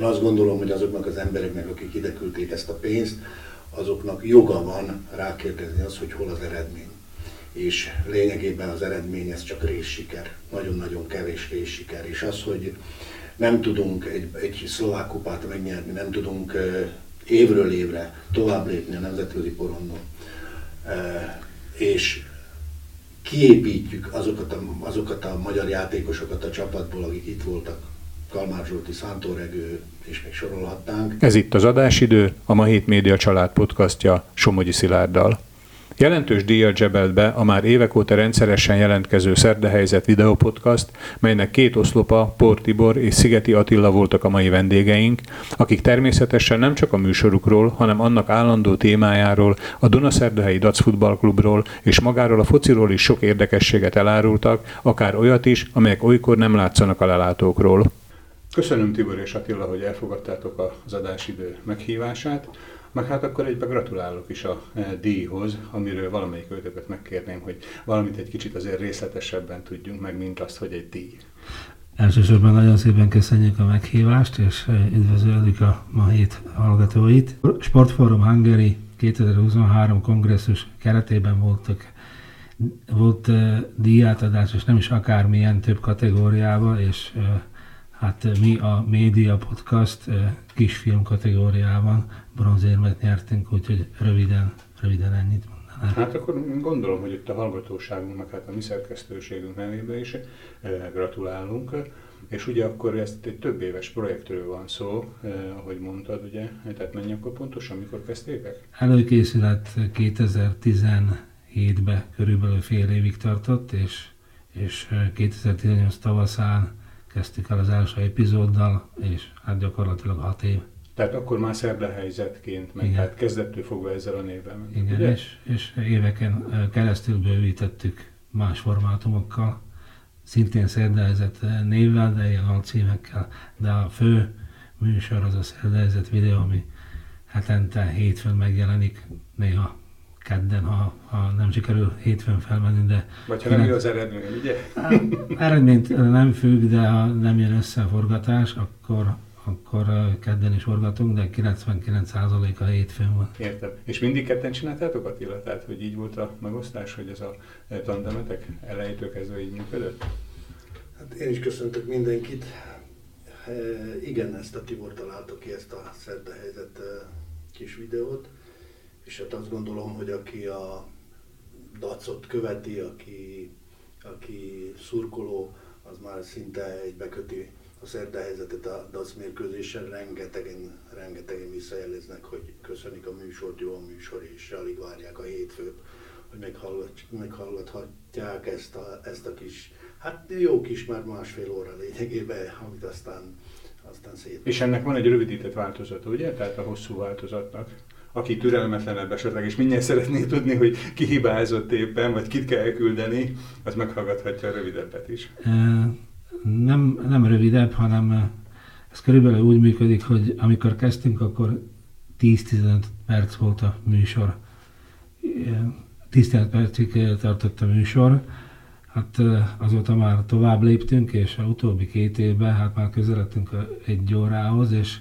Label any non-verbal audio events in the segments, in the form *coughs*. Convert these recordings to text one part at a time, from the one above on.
Azt gondolom, hogy azoknak az embereknek, akik ide küldték ezt a pénzt, azoknak joga van rákérdezni az, hogy hol az eredmény. És lényegében az eredmény ez csak részsiker. Nagyon-nagyon kevés részsiker. És az, hogy nem tudunk egy, egy szlovák kupát megnyerni, nem tudunk évről évre tovább lépni a nemzetközi porondon, és kiépítjük azokat a, azokat a magyar játékosokat a csapatból, akik itt voltak, Kalmár Zsolti, Szántóregő, és még sorolhatnánk. Ez itt az adásidő, a Ma Hét Média család podcastja Somogyi Szilárddal. Jelentős díjat zsebelt be a már évek óta rendszeresen jelentkező Szerdehelyzet videopodcast, melynek két oszlopa, Pór Tibor és Szigeti Attila voltak a mai vendégeink, akik természetesen nem csak a műsorukról, hanem annak állandó témájáról, a Dunaszerdehelyi Dac futballklubról és magáról a fociról is sok érdekességet elárultak, akár olyat is, amelyek olykor nem látszanak a lelátókról. Köszönöm Tibor és Attila, hogy elfogadtátok az adásidő meghívását. Meg hát akkor egybe gratulálok is a e, díjhoz, amiről valamelyik őtöket megkérném, hogy valamit egy kicsit azért részletesebben tudjunk meg, mint azt, hogy egy díj. Elsősorban nagyon szépen köszönjük a meghívást, és e, üdvözöljük a ma hét hallgatóit. Sportforum Hungary 2023 kongresszus keretében voltak volt uh, díjátadás, és nem is akármilyen több kategóriában, és hát mi a Média Podcast uh, kisfilm kategóriában bronzérmet nyertünk, úgyhogy röviden, röviden ennyit mondanám. Hát akkor gondolom, hogy itt a hallgatóságunknak, hát a mi szerkesztőségünk nevében is eh, gratulálunk. És ugye akkor ezt egy több éves projektről van szó, eh, ahogy mondtad, ugye? Tehát mennyi akkor pontosan, mikor kezdtétek? Előkészület 2017-ben körülbelül fél évig tartott, és, és 2018 eh, tavaszán kezdtük el az első epizóddal, és hát gyakorlatilag hat év tehát akkor már helyzetként, meg Igen. tehát kezdettől fogva ezzel a névvel. Igen, ugye? És, és éveken keresztül bővítettük más formátumokkal, szintén szerdehelyzet névvel, de ilyen alcímekkel, de a fő műsor az a szerdehelyzet videó, ami hetente hétfőn megjelenik, néha kedden, ha, ha nem sikerül hétfőn felmenni, de... Vagy ha nem jó az eredmény, ugye? Eredményt nem függ, de ha nem jön össze a forgatás, akkor akkor kedden is forgatunk, de 99% a hétfőn van. Értem. És mindig ketten csináltátok Attila? Tehát, hogy így volt a megosztás, hogy ez a tandemetek elejétől kezdve így működött? Hát én is köszöntök mindenkit. E, igen, ezt a Tibor találta ki, ezt a szerda helyzet e, kis videót, és hát azt gondolom, hogy aki a dacot követi, aki, aki szurkoló, az már szinte egy beköti a szerdahelyzetet a DAC mérkőzésen rengetegen, rengetegen visszajeleznek, hogy köszönik a műsort, jó a műsor, és alig várják a hétfőt, hogy meghallgat, meghallgathatják ezt a, ezt a kis, hát jó kis, már másfél óra lényegében, amit aztán, aztán szép. És ennek van egy rövidített változata, ugye? Tehát a hosszú változatnak aki türelmetlenebb esetleg, és mindjárt szeretné tudni, hogy ki hibázott éppen, vagy kit kell elküldeni, az meghallgathatja a rövidebbet is nem, nem rövidebb, hanem ez körülbelül úgy működik, hogy amikor kezdtünk, akkor 10-15 perc volt a műsor. 10 percig tartott a műsor. Hát azóta már tovább léptünk, és a utóbbi két évben hát már közeledtünk egy órához, és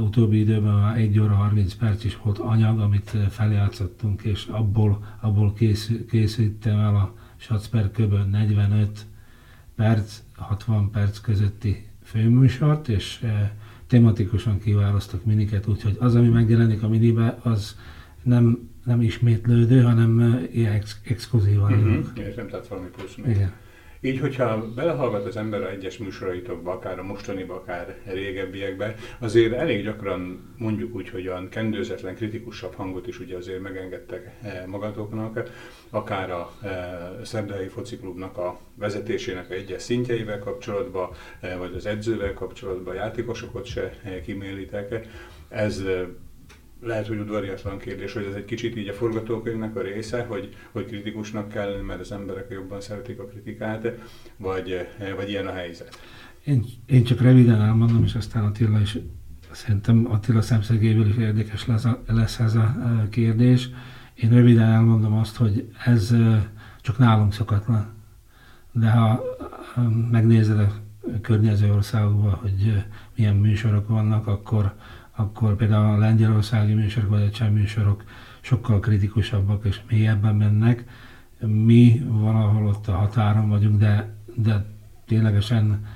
utóbbi időben már 1 óra 30 perc is volt anyag, amit feljátszottunk, és abból, abból készül, készítem el a Schatzper köbön 45 perc, 60 perc közötti főműsort, és tematikusan kiválasztok miniket, úgyhogy az, ami megjelenik a minibe, az nem, nem ismétlődő, hanem ilyen ex- exkluzívan. Uh-huh. Értem, tehát valami plusz még. Igen. Így, hogyha belehallgat az ember a egyes műsoraitokba, akár a mostaniba, akár régebbiekbe, azért elég gyakran mondjuk úgy, hogy olyan kendőzetlen, kritikusabb hangot is ugye azért megengedtek eh, magatoknak, akár a eh, Szerdai Fociklubnak a vezetésének a egyes szintjeivel kapcsolatban, eh, vagy az edzővel kapcsolatban, játékosokat se kimélitek. Ez lehet, hogy udvariatlan kérdés, hogy ez egy kicsit így a forgatókönyvnek a része, hogy, hogy kritikusnak kell lenni, mert az emberek jobban szeretik a kritikát, vagy, vagy ilyen a helyzet? Én, én csak röviden elmondom, és aztán Attila is, szerintem Attila szemszögéből is érdekes lesz, a, lesz ez a kérdés. Én röviden elmondom azt, hogy ez csak nálunk szokatlan. De ha megnézed a környező országokban, hogy milyen műsorok vannak, akkor, akkor például a lengyelországi műsorok vagy a cseh műsorok sokkal kritikusabbak és mélyebben mennek. Mi valahol ott a határon vagyunk, de, de ténylegesen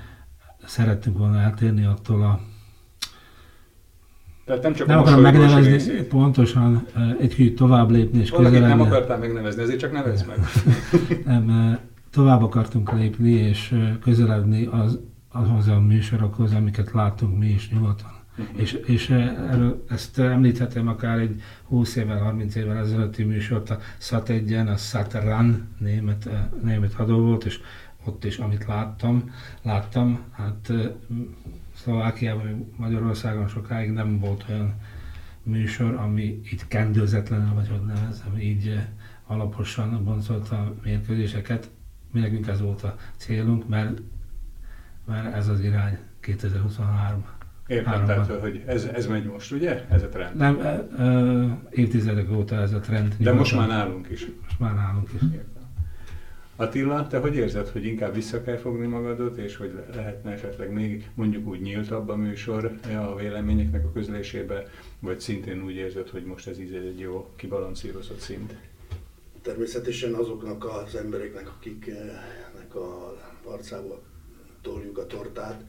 szerettünk volna eltérni attól a tehát nem csak nem akarom megnevezni, részét. pontosan egy kicsit tovább lépni és Valakit nem akartál megnevezni, ezért csak nevezd meg. *laughs* nem, tovább akartunk lépni és közeledni az, azhoz a műsorokhoz, amiket láttunk mi is nyugaton. Uh-huh. És, és erről, ezt említhetem akár egy 20 évvel, 30 évvel ezelőtti műsort, a Sat 1 a Sateran német, német hadó volt, és ott is, amit láttam, láttam, hát Szlovákiában, Magyarországon sokáig nem volt olyan műsor, ami így kendőzetlenül, vagy hogy nevezem, így alaposan boncolta a mérkőzéseket. Mi nekünk ez volt a célunk, mert, mert ez az irány 2023. Értem, tehát, hogy ez, ez megy most, ugye? Ez a trend? Nem, e, e, évtizedek óta ez a trend. De nyugodtan. most már nálunk is. Most már nálunk is. Értem. Attila, te hogy érzed, hogy inkább vissza kell fogni magadot, és hogy lehetne esetleg még mondjuk úgy nyíltabb a műsor a véleményeknek a közlésébe, vagy szintén úgy érzed, hogy most ez így egy jó kibalancírozott szint? Természetesen azoknak az embereknek, akiknek a arcába toljuk a tortát,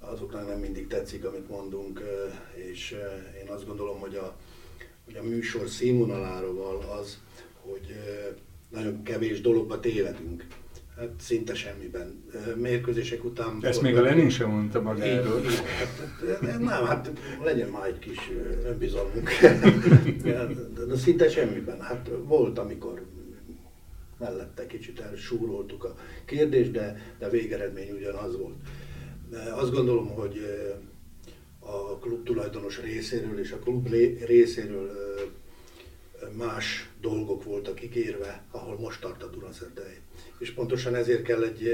azoknak nem mindig tetszik, amit mondunk, és én azt gondolom, hogy a, hogy a műsor színvonaláról az, hogy nagyon kevés dologba tévedünk. Hát szinte semmiben. Mérkőzések után... Ezt még a Lenin sem mondta magáról. Hát, nem, hát legyen már egy kis önbizalmunk. *laughs* De szinte semmiben. Hát volt, amikor mellette kicsit elsúroltuk a kérdést, de, de végeredmény ugyanaz volt. Azt gondolom, hogy a klub tulajdonos részéről és a klub részéről más dolgok voltak ígérve, ahol most tart a Dunaszerdei. És pontosan ezért kell egy,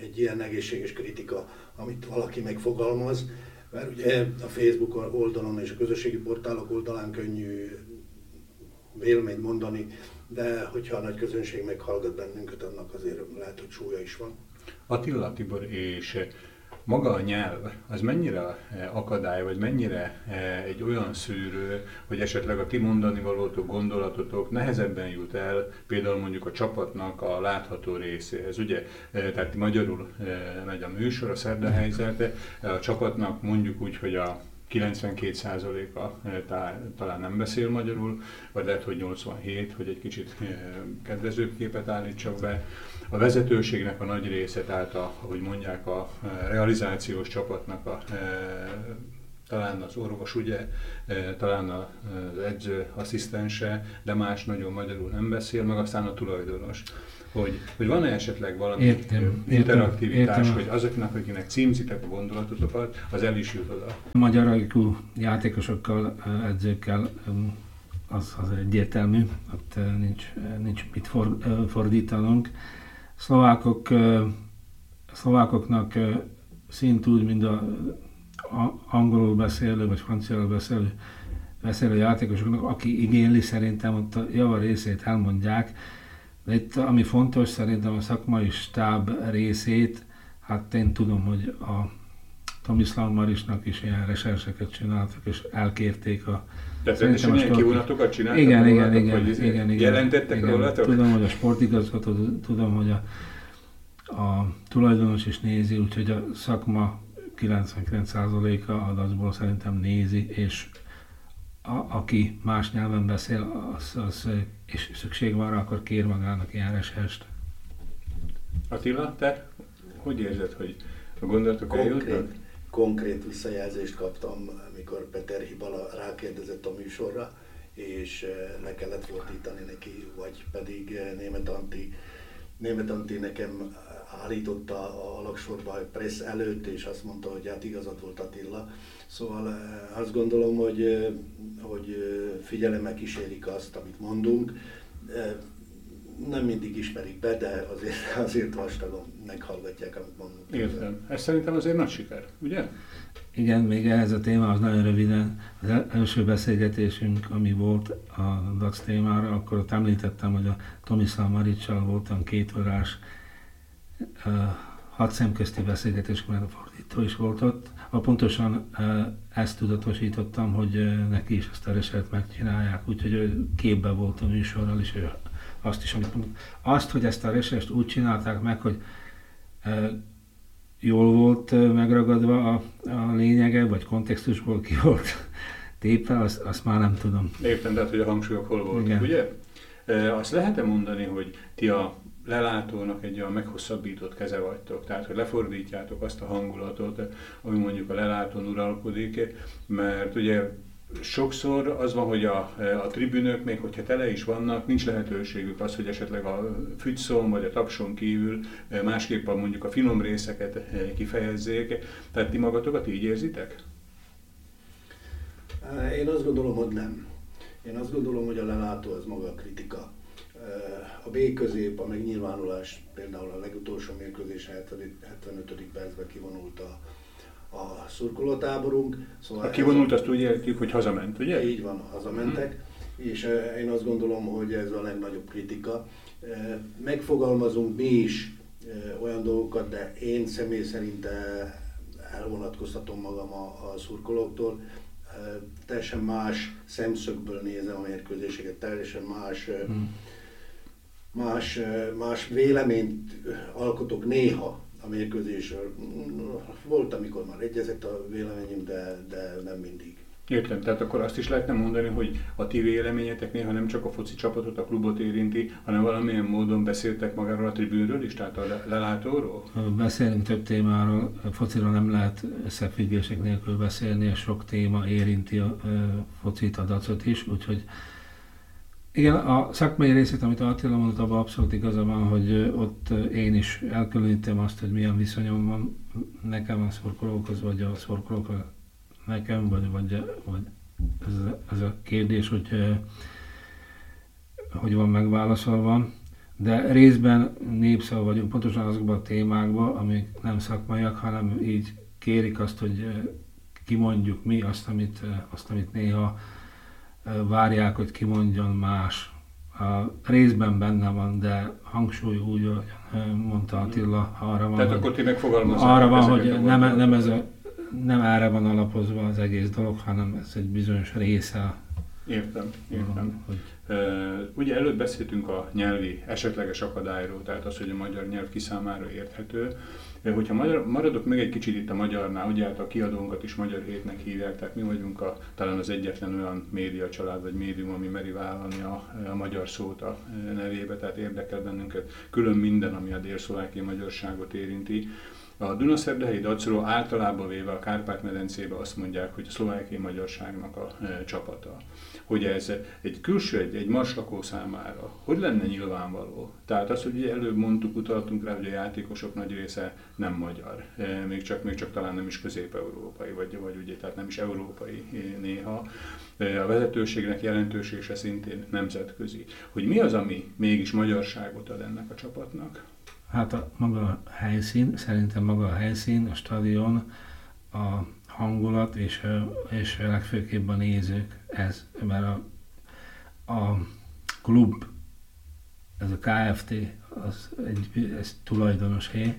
egy ilyen egészséges kritika, amit valaki megfogalmaz, mert ugye a Facebook oldalon és a közösségi portálok oldalán könnyű véleményt mondani, de hogyha a nagy közönség meghallgat bennünket, annak azért lehet, hogy súlya is van. Attila Tibor és maga a nyelv, az mennyire eh, akadály, vagy mennyire eh, egy olyan szűrő, hogy esetleg a ti mondani valótok, gondolatotok nehezebben jut el, például mondjuk a csapatnak a látható részéhez, ugye? Eh, tehát magyarul megy a műsor, a szerda helyzete, a csapatnak mondjuk úgy, hogy a 92%-a talán nem beszél magyarul, vagy lehet, hogy 87, hogy egy kicsit kedvezőbb képet állítsak be a vezetőségnek a nagy része, tehát a, ahogy mondják, a realizációs csapatnak a talán az orvos, ugye, talán az edző asszisztense, de más nagyon magyarul nem beszél, meg aztán a tulajdonos. Hogy, hogy van-e esetleg valami értem, interaktivitás, értem. hogy azoknak, akinek címzitek a gondolatotokat, az el is jut oda? A magyar játékosokkal, edzőkkel az, az egyértelmű, ott nincs, nincs mit for, fordítanunk szlovákok, szlovákoknak szint úgy, mint a, a angolul beszélő vagy franciául beszélő, beszélő játékosoknak, aki igényli, szerintem ott a java részét elmondják, de itt ami fontos, szerintem a szakmai stáb részét, hát én tudom, hogy a Tomislav Marisnak is ilyen reserseket csináltak, és elkérték a tehát rendesen ilyen kivonatokat csináltak? Igen, igen, igen, igen, igen, igen. Jelentettek igen, rólatok? Tudom, hogy a sportigazgató, tudom, hogy a, a tulajdonos is nézi, úgyhogy a szakma 99%-a adásból szerintem nézi, és a, aki más nyelven beszél, az, az, és szükség van rá, akkor kér magának ilyen resest. Attila, te hogy érzed, hogy a gondolatok eljutnak? Konkrét visszajelzést kaptam, amikor Peter Hibala rákérdezett a műsorra, és eh, le kellett fordítani neki, vagy pedig eh, német Anti, német Anti nekem állította a alaksorba a pressz előtt, és azt mondta, hogy hát igazad volt Attila. Szóval eh, azt gondolom, hogy, hogy figyelemmel kísérik azt, amit mondunk. Nem mindig ismerik be, de azért, *laughs* azért vastagon meghallgatják, amit mondunk. Értem. Ez szerintem azért nagy siker, ugye? Igen, még ehhez a témához nagyon röviden. Az első beszélgetésünk, ami volt a DAX témára, akkor ott említettem, hogy a Tomislav Maricsal voltam két órás uh, hat szemközti beszélgetés, mert a fordító is volt ott, a pontosan ezt tudatosítottam, hogy neki is ezt a reset megcsinálják, úgyhogy ő képbe volt a műsorral, és ő azt is, amit mondom. Azt, hogy ezt a resest úgy csinálták meg, hogy jól volt megragadva a, a lényege, vagy kontextusból ki volt *laughs* tépve, azt, azt már nem tudom. Értem, tehát hogy a hangsúlyok hol voltak, Igen. ugye? E, azt lehet-e mondani, hogy ti a lelátónak egy olyan meghosszabbított keze vagytok, tehát hogy lefordítjátok azt a hangulatot, ami mondjuk a lelátón uralkodik, mert ugye sokszor az van, hogy a, a tribünök, még hogyha tele is vannak, nincs lehetőségük az, hogy esetleg a fügyszón vagy a tapson kívül másképpen mondjuk a finom részeket kifejezzék. Tehát ti magatokat így érzitek? Én azt gondolom, hogy nem. Én azt gondolom, hogy a lelátó az maga a kritika. A B közép, a megnyilvánulás, például a legutolsó mérkőzés 75. percben kivonult a, a szurkolótáborunk. Szóval a kivonult, azt úgy értjük, hogy hazament, ugye? Így van, hazamentek. Mm. És én azt gondolom, hogy ez a legnagyobb kritika. Megfogalmazunk mi is olyan dolgokat, de én személy szerint elvonatkoztatom magam a, a szurkolóktól, teljesen más szemszögből nézem a mérkőzéseket, teljesen más, hmm. más, más véleményt alkotok néha a mérkőzésről. Volt, amikor már egyezett a véleményem, de, de nem mindig. Értem, tehát akkor azt is lehetne mondani, hogy a ti véleményetek néha nem csak a foci csapatot, a klubot érinti, hanem valamilyen módon beszéltek magáról a tribűnről is, tehát a lelátóról? Beszélünk több témáról, a fociról nem lehet összefüggések nélkül beszélni, és sok téma érinti a focit, a dacot is, úgyhogy igen, a szakmai részét, amit Attila mondott, abban abszolút igaza van, hogy ott én is elkülönítem azt, hogy milyen viszonyom van nekem a szorkolókhoz, vagy a szorkolókhoz nekem, vagy, vagy, vagy ez, ez a kérdés, hogy hogy van megválaszolva, de részben népszava vagyunk, pontosan azokban a témákban, amik nem szakmaiak, hanem így kérik azt, hogy kimondjuk mi azt, amit, azt, amit néha várják, hogy kimondjon más. A részben benne van, de hangsúly úgy, mondta Attila, arra van, Tehát hogy, akkor ti arra van, hogy nem, nem ez a nem erre van alapozva az egész dolog, hanem ez egy bizonyos része. Értem, értem. Hogy... Ugye előbb beszéltünk a nyelvi esetleges akadályról, tehát az, hogy a magyar nyelv kiszámára érthető. Hogyha maradok még egy kicsit itt a magyarnál, ugye hát a kiadónkat is Magyar Hétnek hívják, tehát mi vagyunk a, talán az egyetlen olyan média család vagy médium, ami meri vállalni a, a magyar szót a nevébe, tehát érdekel bennünket külön minden, ami a délszlovákiai magyarságot érinti. A Dunaszerdahelyi Dacoló általában véve a Kárpát-medencébe azt mondják, hogy a szlovákiai magyarságnak a e, csapata. Hogy ez egy külső, egy, egy maslakó számára, hogy lenne nyilvánvaló? Tehát az, hogy előbb mondtuk, utaltunk rá, hogy a játékosok nagy része nem magyar, e, még csak, még csak talán nem is közép-európai, vagy, vagy ugye, tehát nem is európai e, néha. E, a vezetőségnek jelentősége szintén nemzetközi. Hogy mi az, ami mégis magyarságot ad ennek a csapatnak? Hát a maga a helyszín, szerintem maga a helyszín, a stadion, a hangulat és, és legfőképp a nézők, ez, mert a, a klub, ez a KFT, az egy ez tulajdonos hely,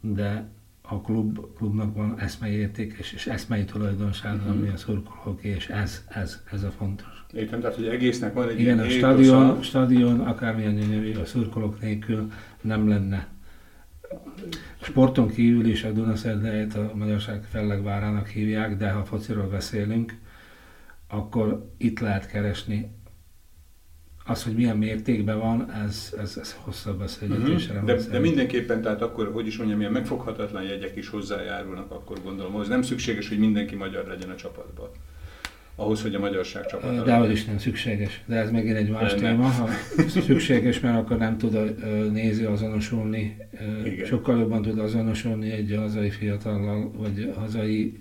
de a klub, klubnak van eszmei érték és, és eszmei tulajdonság, uh-huh. ami a szurkolók, és ez, ez, ez a fontos. Értem, tehát hogy egésznek van egy Igen, a stadion, a... stadion akármilyen gyönyörű, a szurkolók nélkül nem lenne. Sporton kívül is a Dunaszerdejét a Magyarság fellegvárának hívják, de ha fociról beszélünk, akkor itt lehet keresni. Az, hogy milyen mértékben van, ez, ez, ez hosszabb beszélgetésre uh-huh. de, de mindenképpen, tehát akkor, hogy is mondjam, milyen megfoghatatlan jegyek is hozzájárulnak, akkor gondolom, hogy nem szükséges, hogy mindenki magyar legyen a csapatban ahhoz, hogy a magyarság csapata De az is nem szükséges. De ez megint egy más téma. Ha *laughs* szükséges, mert akkor nem tud a néző azonosulni. Igen. Sokkal jobban tud azonosulni egy hazai fiatallal, vagy hazai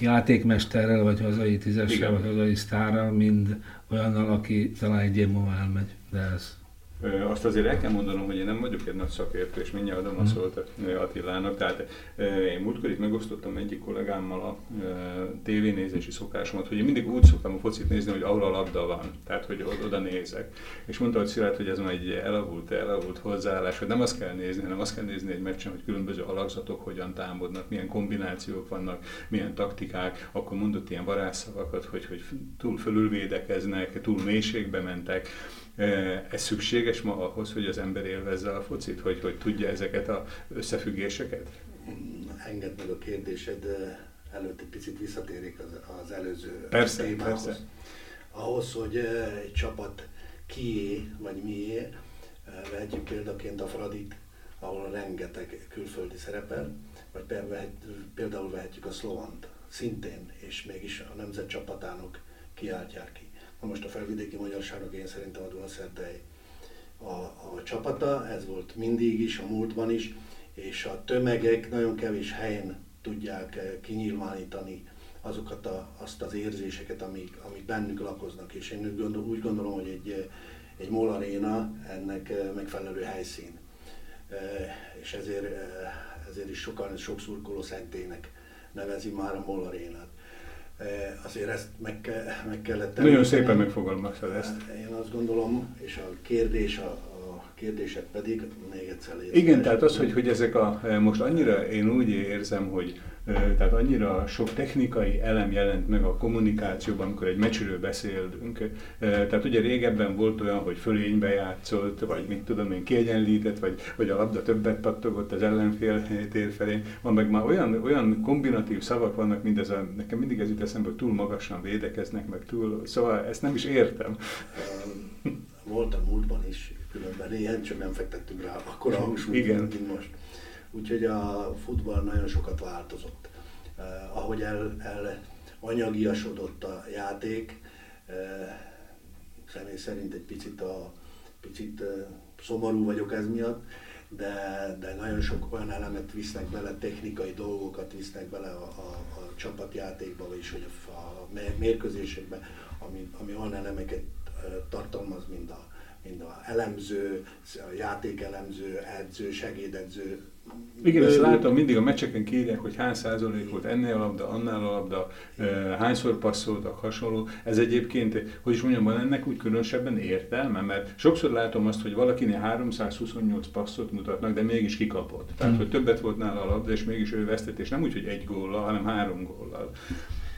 játékmesterrel, vagy hazai tízessel, vagy hazai sztárral, mint olyannal, aki talán egy év múlva elmegy. De ez Azt azért el kell mondanom, hogy én nem vagyok egy nagy szakértő, és mindjárt adom a mhm. szót Attilának. Tehát én múltkor itt megosztottam egyik kollégámmal a tévénézési szokásomat, hogy én mindig úgy szoktam a focit nézni, hogy ahol a labda van, tehát hogy oda nézek. És mondta, hogy Szilárd, hogy ez már egy elavult, elavult hozzáállás, hogy nem azt kell nézni, hanem azt kell nézni egy meccsen, hogy különböző alakzatok hogyan támadnak, milyen kombinációk vannak, milyen taktikák, akkor mondott ilyen varázsszavakat, hogy, hogy túl fölülvédekeznek, túl mélységbe mentek. Ez szükséges ma ahhoz, hogy az ember élvezze a focit, hogy, hogy tudja ezeket az összefüggéseket? Engedd meg a kérdésed előtt egy picit visszatérik az, az előző persze, témához. Persze. Ahhoz, hogy egy csapat kié vagy mié, vehetjük példaként a Fradit, ahol rengeteg külföldi szerepel, vagy például vehetjük a Szlovant, szintén, és mégis a nemzet csapatának kiáltják ki. Na most a felvidéki magyarságnak én szerintem a Dunaszerdei a, a csapata, ez volt mindig is, a múltban is, és a tömegek nagyon kevés helyen tudják eh, kinyilvánítani azokat a, azt az érzéseket, amik, amik bennük lakoznak. És én úgy, gondol, úgy gondolom, hogy egy, eh, egy MOL Arena ennek eh, megfelelő helyszín. És ezért, ezért is sokan, sok szurkoló szentének nevezi már a MOL Arénát. Azért ezt meg, ke, meg kellett tenni. Nagyon szépen megfogalmaztad ezt. Én azt gondolom, és a kérdés a, kérdések pedig még egyszer létezik. Igen, tehát az, hogy, hogy ezek a, most annyira én úgy érzem, hogy tehát annyira sok technikai elem jelent meg a kommunikációban, amikor egy meccsről beszélünk. Tehát ugye régebben volt olyan, hogy fölénybe játszott, vagy mit tudom én, kiegyenlített, vagy, vagy a labda többet pattogott az ellenfél *laughs* tér felé. Van meg már olyan, olyan kombinatív szavak vannak, mint ez a, nekem mindig ez jut eszembe, hogy túl magasan védekeznek, meg túl, szóval ezt nem is értem. Volt a múltban is különben ilyen, csak nem fektettünk rá akkor a hangsúlyt, mint most. Úgyhogy a futball nagyon sokat változott. Eh, ahogy el, el anyagiasodott a játék, eh, személy szerint egy picit, a, picit eh, szomorú vagyok ez miatt, de, de nagyon sok olyan elemet visznek bele, technikai dolgokat visznek bele a, a, a csapatjátékba, vagyis hogy a, a mérkőzésekbe, ami, ami olyan elemeket tartalmaz, mint a, mint a elemző, a játékelemző, edző, segédedző. Igen, ezt látom, mindig a meccseken kérják, hogy hány százalék volt ennél a labda, annál a labda, hányszor passzoltak, hasonló. Ez egyébként, hogy is mondjam, van ennek úgy különösebben értelme, mert sokszor látom azt, hogy valakinél 328 passzot mutatnak, de mégis kikapott. Tehát, hmm. hogy többet volt nála a labda, és mégis ő vesztett, és nem úgy, hogy egy góllal, hanem három góllal.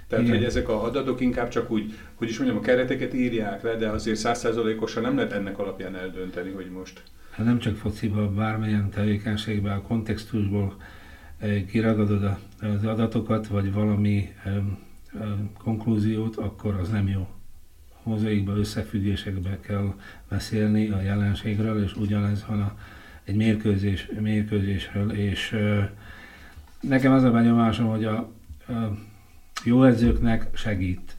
Tehát, Igen. hogy ezek a adatok inkább csak úgy, hogy is mondjam, a kereteket írják le, de azért százszázalékosan nem lehet ennek alapján eldönteni, hogy most. Hát nem csak fociban, bármilyen tevékenységben, a kontextusból eh, kiragadod az adatokat, vagy valami konklúziót, akkor az nem jó. Hozzáikba, összefüggésekbe kell beszélni a jelenségről, és ugyanez van a, egy mérkőzés, mérkőzésről, és eh, nekem az a benyomásom, hogy a, a jó edzőknek segít,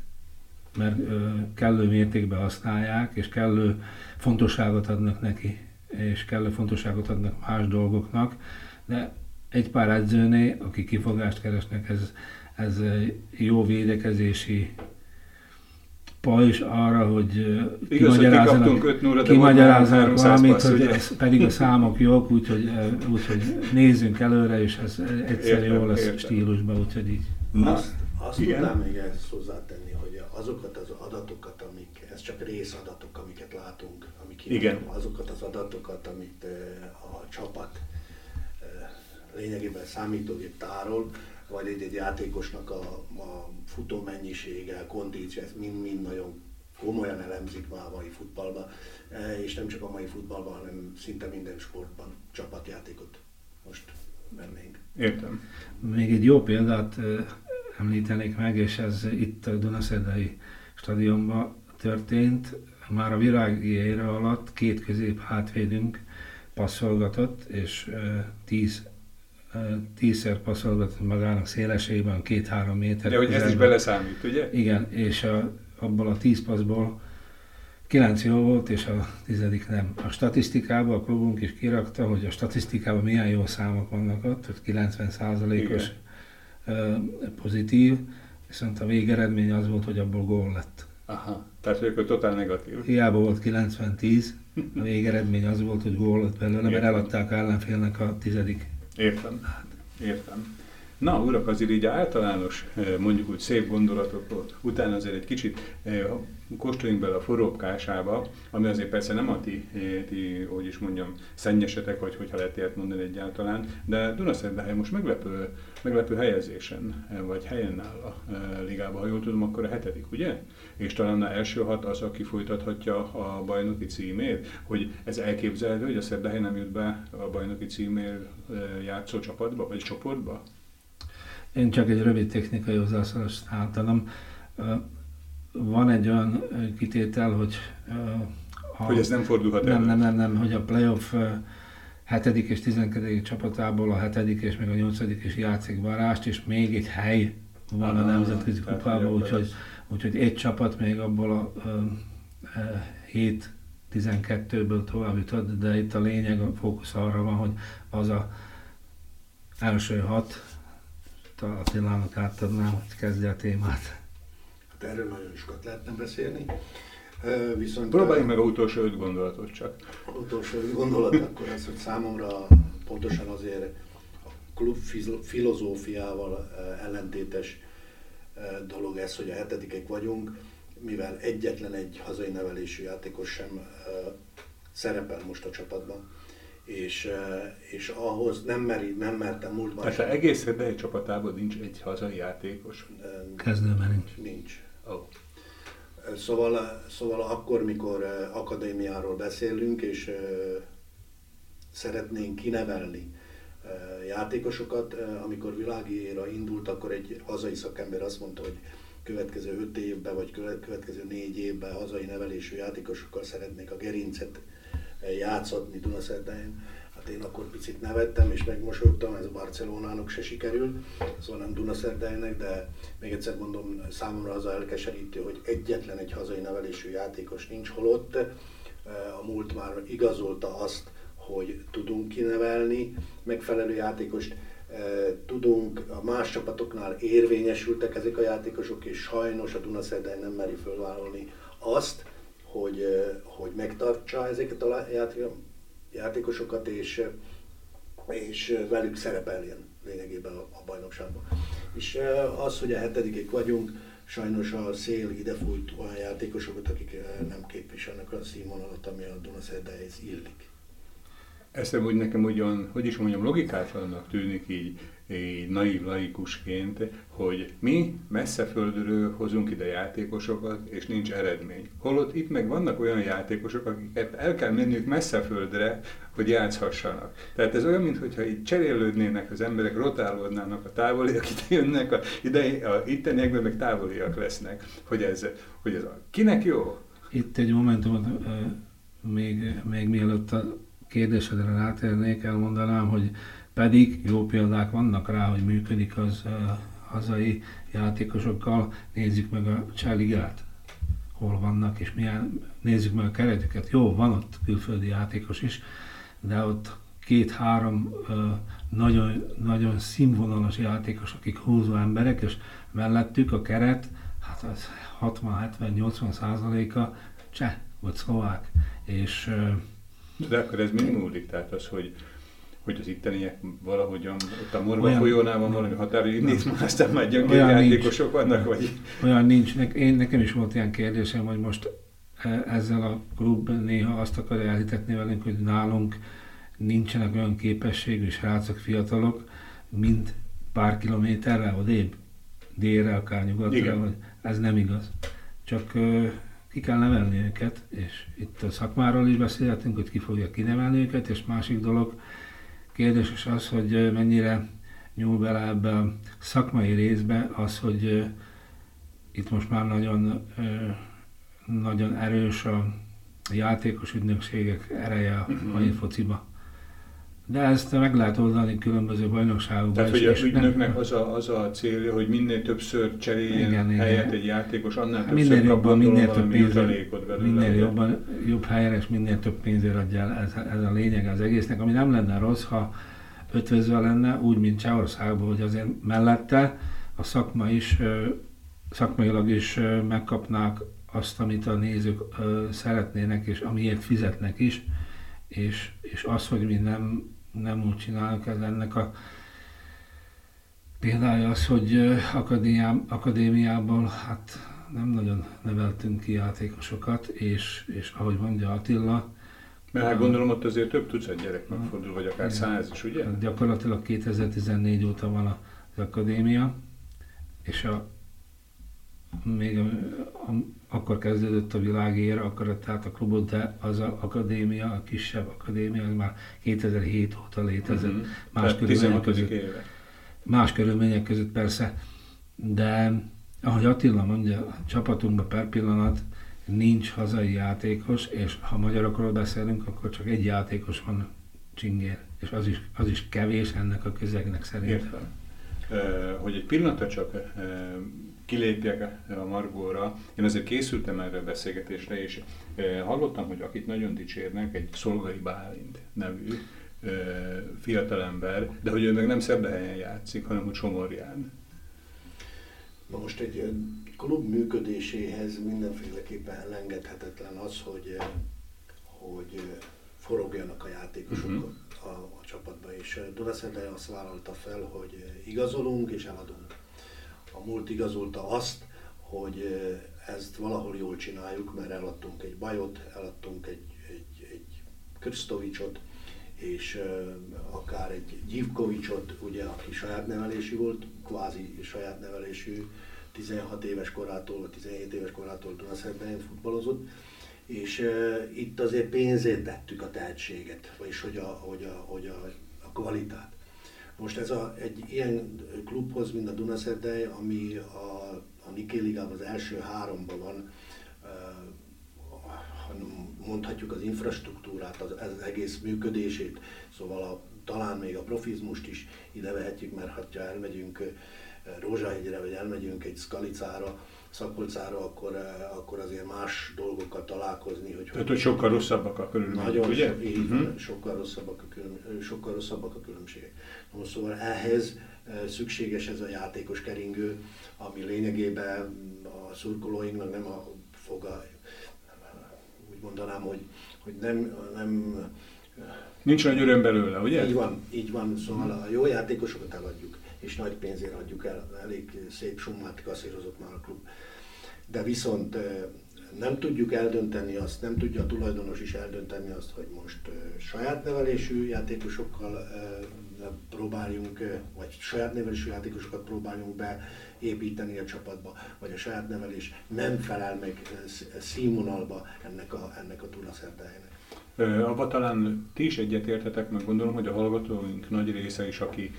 mert ö, kellő mértékben használják, és kellő fontosságot adnak neki, és kellő fontosságot adnak más dolgoknak, de egy pár edzőnél, aki kifogást keresnek, ez, ez jó védekezési pajzs arra, hogy kimagyarázzanak, kimagyarázzanak valamit, hogy ez pedig a számok jók, úgyhogy, úgyhogy nézzünk előre, és ez egyszer jó lesz stílusban, úgyhogy így. Na, azt Igen. tudnám még ezt hozzátenni, hogy azokat az adatokat, amik, ez csak részadatok, amiket látunk, amik Igen. azokat az adatokat, amit a csapat lényegében számítógép tárol, vagy egy-egy játékosnak a, a futó mennyisége, kondíció, ez mind-mind nagyon komolyan elemzik már a mai futballban, és nem csak a mai futballban, hanem szinte minden sportban csapatjátékot most vennénk. Értem. Még egy jó példát említenék meg, és ez itt a Dunaszerdai stadionban történt. Már a virági ére alatt két közép hátvédünk passzolgatott, és tíz tízszer passzolgatott magának szélességben, két-három méter. De hogy ez is beleszámít, ugye? Igen, és a, abból a tíz passzból kilenc jó volt, és a tizedik nem. A statisztikában a klubunk is kirakta, hogy a statisztikában milyen jó számok vannak ott, hogy 90 százalékos pozitív, viszont a végeredmény az volt, hogy abból gól lett. Aha, tehát ők totál negatív. Hiába volt 90-10, a végeredmény az volt, hogy gól lett belőle, mert eladták ellenfélnek a tizedik. Értem, értem. Na, urak, azért így általános, eh, mondjuk úgy szép gondolatok után azért egy kicsit eh, kóstoljunk bele a forróbkásába, ami azért persze nem a ti, eh, ti hogy is mondjam, szennyesetek, vagy hogyha lehet ilyet mondani egyáltalán, de Dunaszerdahely most meglepő, meglepő helyezésen, vagy helyen áll a ligában, ha jól tudom, akkor a hetedik, ugye? És talán a első hat az, aki folytathatja a bajnoki címét, hogy ez elképzelhető, hogy a Szerdahely nem jut be a bajnoki címért játszó csapatba, vagy csoportba? Én csak egy rövid technikai hozzászólást általam. Van egy olyan kitétel, hogy... A, hogy ez nem fordulhat nem, nem, nem, nem, hogy a playoff hetedik és tizenkedik csapatából a hetedik és meg a nyolcadik is játszik varást, és még egy hely van a nemzetközi kupában, úgyhogy, úgyhogy egy csapat még abból a, a, a 7 12-ből tovább jutott, de itt a lényeg, a fókusz arra van, hogy az a első hat Attilának átadnám, hogy kezdje a témát. Hát erről nagyon sokat lehetne beszélni. Viszont Próbáljunk meg a utolsó öt gondolatot csak. Utolsó öt gondolat akkor az, hogy számomra pontosan azért a klub filozófiával ellentétes dolog ez, hogy a hetedikek vagyunk, mivel egyetlen egy hazai nevelésű játékos sem szerepel most a csapatban és, és ahhoz nem, meri, nem mertem múltban Tehát sem. egész egy csapatában nincs egy hazai játékos? Kezdőben nincs. Nincs. Oh. Szóval, szóval akkor, mikor akadémiáról beszélünk, és szeretnénk kinevelni játékosokat, amikor világéra indult, akkor egy hazai szakember azt mondta, hogy következő öt évben, vagy következő négy évben hazai nevelésű játékosokkal szeretnék a gerincet játszatni Dunaszerdáján. Hát én akkor picit nevettem és megmosolyogtam, ez a Barcelonának se sikerült, szóval nem Dunaszerdájnek, de még egyszer mondom, számomra az a elkeserítő, hogy egyetlen egy hazai nevelésű játékos nincs, holott eh, a múlt már igazolta azt, hogy tudunk kinevelni megfelelő játékost, eh, tudunk, a más csapatoknál érvényesültek ezek a játékosok, és sajnos a Dunaszerdály nem meri fölvállalni azt, hogy, hogy megtartsa ezeket a játékosokat, és, és velük szerepeljen lényegében a, a bajnokságban. És az, hogy a hetedikek vagyunk, sajnos a szél idefújt olyan játékosokat, akik nem képviselnek a színvonalat, ami a Dunaszerdehelyhez illik. Ezt úgy nekem ugyan, hogy is mondjam, logikátlannak tűnik így, így naív laikusként, hogy mi messze földről hozunk ide játékosokat, és nincs eredmény. Holott itt meg vannak olyan játékosok, akiket el kell menniük messze földre, hogy játszhassanak. Tehát ez olyan, mintha itt cserélődnének az emberek, rotálódnának a távoliak, itt jönnek, a, ide, a itteniekben meg távoliak lesznek. Hogy ez, hogy ez a, kinek jó? Itt egy momentumot, még, még mielőtt a kérdésedre rátérnék, elmondanám, hogy pedig jó példák vannak rá, hogy működik az uh, hazai játékosokkal. Nézzük meg a Csáligát, hol vannak, és milyen, nézzük meg a keretüket. Jó, van ott külföldi játékos is, de ott két-három uh, nagyon, nagyon színvonalas játékos, akik húzó emberek, és mellettük a keret, hát az 60-70-80 százaléka cseh vagy szlovák. És uh, de akkor ez mind múlik, tehát az, hogy hogy az itteniek valahogyan, ott a Morva olyan, folyónál van valami nézd már, *laughs* aztán már gyöngér játékosok nincs, vannak, vagy... Olyan nincs, én, nekem is volt ilyen kérdésem, hogy most e, ezzel a klub néha azt akarja elhitetni velünk, hogy nálunk nincsenek olyan képességű srácok, fiatalok, mint pár kilométerre odébb, délre, akár nyugatra, vagy ez nem igaz. Csak ki kell nevelni őket, és itt a szakmáról is beszélhetünk, hogy ki fogja kinevelni őket, és másik dolog, kérdéses az, hogy mennyire nyúl bele ebbe a szakmai részbe az, hogy itt most már nagyon, nagyon erős a játékos ügynökségek ereje a mhm. mai fociba. De ezt meg lehet oldani különböző bajnokságokban. Tehát, hogy a ügynöknek nem... az a, az a célja, hogy minél többször cseréljen igen, helyet igen. egy játékos, annál hát többször minél jobban, minél több pénzért, minél jobban, jobb helyen és minél több pénzért adja el. Ez, ez a lényeg az egésznek, ami nem lenne rossz, ha ötvözve lenne, úgy, mint Csehországban, hogy azért mellette a szakma is, szakmailag is megkapnák azt, amit a nézők szeretnének, és amiért fizetnek is, és, és az, hogy mi nem, nem úgy csinálunk, ez ennek a példája az, hogy akadémiában hát nem nagyon neveltünk ki játékosokat, és, és ahogy mondja Attila, mert hát gondolom ott azért több tucat gyerek megfordul, vagy akár száz is, ugye? Hát gyakorlatilag 2014 óta van az akadémia, és a, még a, a, akkor kezdődött a világér, akkor tehát a klubot, de az a akadémia, a kisebb akadémia, az már 2007 óta létezett. Uh-huh. Más körülmények között. Éve. Más körülmények között persze, de ahogy Attila mondja, a csapatunkban per pillanat nincs hazai játékos, és ha magyarokról beszélünk, akkor csak egy játékos van csingér, és az is, az is kevés ennek a közegnek szerintem. Értem. hogy egy pillanatra csak kilépjek a Margóra, én azért készültem erre a beszélgetésre, és hallottam, hogy akit nagyon dicsérnek, egy Szolgai Bálint nevű fiatalember, de hogy ő meg nem Szerdahelyen játszik, hanem hogy Somorján. Na most egy klub működéséhez mindenféleképpen elengedhetetlen az, hogy, hogy forogjanak a játékosok uh-huh. a, a csapatba, és Dunaszerdei azt vállalta fel, hogy igazolunk és eladunk. A múlt igazolta azt, hogy ezt valahol jól csináljuk, mert eladtunk egy Bajot, eladtunk egy, egy, egy Krisztovicsot, és akár egy Gyivkovicsot, ugye, aki saját nevelésű volt, kvázi saját nevelésű, 16 éves korától, vagy 17 éves korától Dunaszerdahelyen futballozott, és itt azért pénzét tettük a tehetséget, vagyis hogy a, hogy a, hogy a, a kvalitát. Most ez a, egy ilyen klubhoz, mint a Dunaszerdej, ami a, a Niké Ligában az első háromban van, mondhatjuk az infrastruktúrát, az, az egész működését, szóval a, talán még a profizmust is ide vehetjük, mert ha elmegyünk Rózsahegyre, vagy elmegyünk egy Skalicára, Szakolcára, akkor, akkor azért más dolgokkal találkozni. Hogy Tehát, hogy sokkal rosszabbak a körülmények, Nagyon, ugye? Így uh-huh. sokkal, rosszabbak a külön, sokkal rosszabbak a különbségek. Most szóval ehhez szükséges ez a játékos keringő, ami lényegében a szurkolóinknak nem a foga, úgy mondanám, hogy, hogy nem, nem Nincs nagy öröm belőle, ugye? Így van, így van, szóval a jó játékosokat eladjuk, és nagy pénzért adjuk el, elég szép summát kasszírozott már a klub. De viszont nem tudjuk eldönteni azt, nem tudja a tulajdonos is eldönteni azt, hogy most saját nevelésű játékosokkal próbáljunk, vagy saját nevelésű játékosokat próbáljunk beépíteni a csapatba, vagy a saját nevelés nem felel meg színvonalba ennek a, ennek a Dunaszerdehelynek. Abba talán ti is egyetértetek, meg gondolom, hogy a hallgatóink nagy része is, aki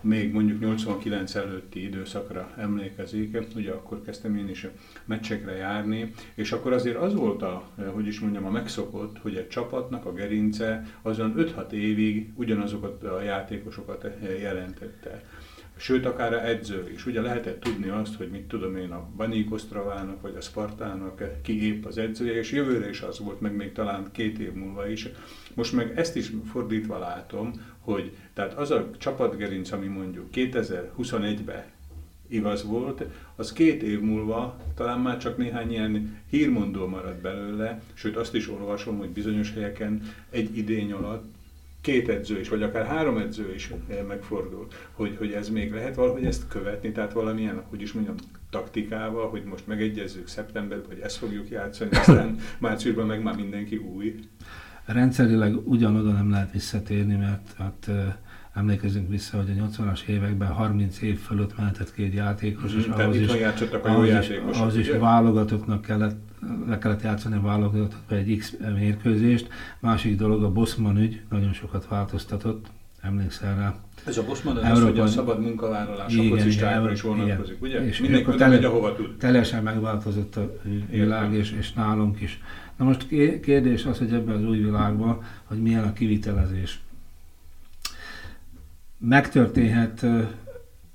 még mondjuk 89 előtti időszakra emlékezik, ugye akkor kezdtem én is meccsekre járni, és akkor azért az volt a, hogy is mondjam, a megszokott, hogy egy csapatnak a gerince azon 5-6 évig ugyanazokat a játékosokat jelentette sőt akár a edző is. Ugye lehetett tudni azt, hogy mit tudom én a Banik Osztravának vagy a Spartának ki épp az edzője, és jövőre is az volt, meg még talán két év múlva is. Most meg ezt is fordítva látom, hogy tehát az a csapatgerinc, ami mondjuk 2021-ben igaz volt, az két év múlva talán már csak néhány ilyen hírmondó marad belőle, sőt azt is olvasom, hogy bizonyos helyeken egy idény alatt két edző is, vagy akár három edző is megfordul, hogy, hogy ez még lehet valahogy ezt követni, tehát valamilyen, hogy is mondjam, taktikával, hogy most megegyezzük szeptemberben, hogy ezt fogjuk játszani, aztán *coughs* márciusban meg már mindenki új. Rendszerileg ugyanoda nem lehet visszatérni, mert hát emlékezünk vissza, hogy a 80-as években 30 év fölött mehetett két játékos, és mm, ahhoz is, ahhoz is, ahhoz is válogatottnak kellett, le kellett játszani a válogatottba egy X mérkőzést. Másik dolog a Bosman ügy, nagyon sokat változtatott, emlékszel rá. Ez a Bosman az, Európa, hogy a szabad munkavállalás igen, a focistákra is vonatkozik, ugye? És Mindenki oda megy, ahova tud. Teljesen megváltozott a világ, és, és nálunk is. Na most kérdés az, hogy ebben az új világban, hogy milyen a kivitelezés megtörténhet,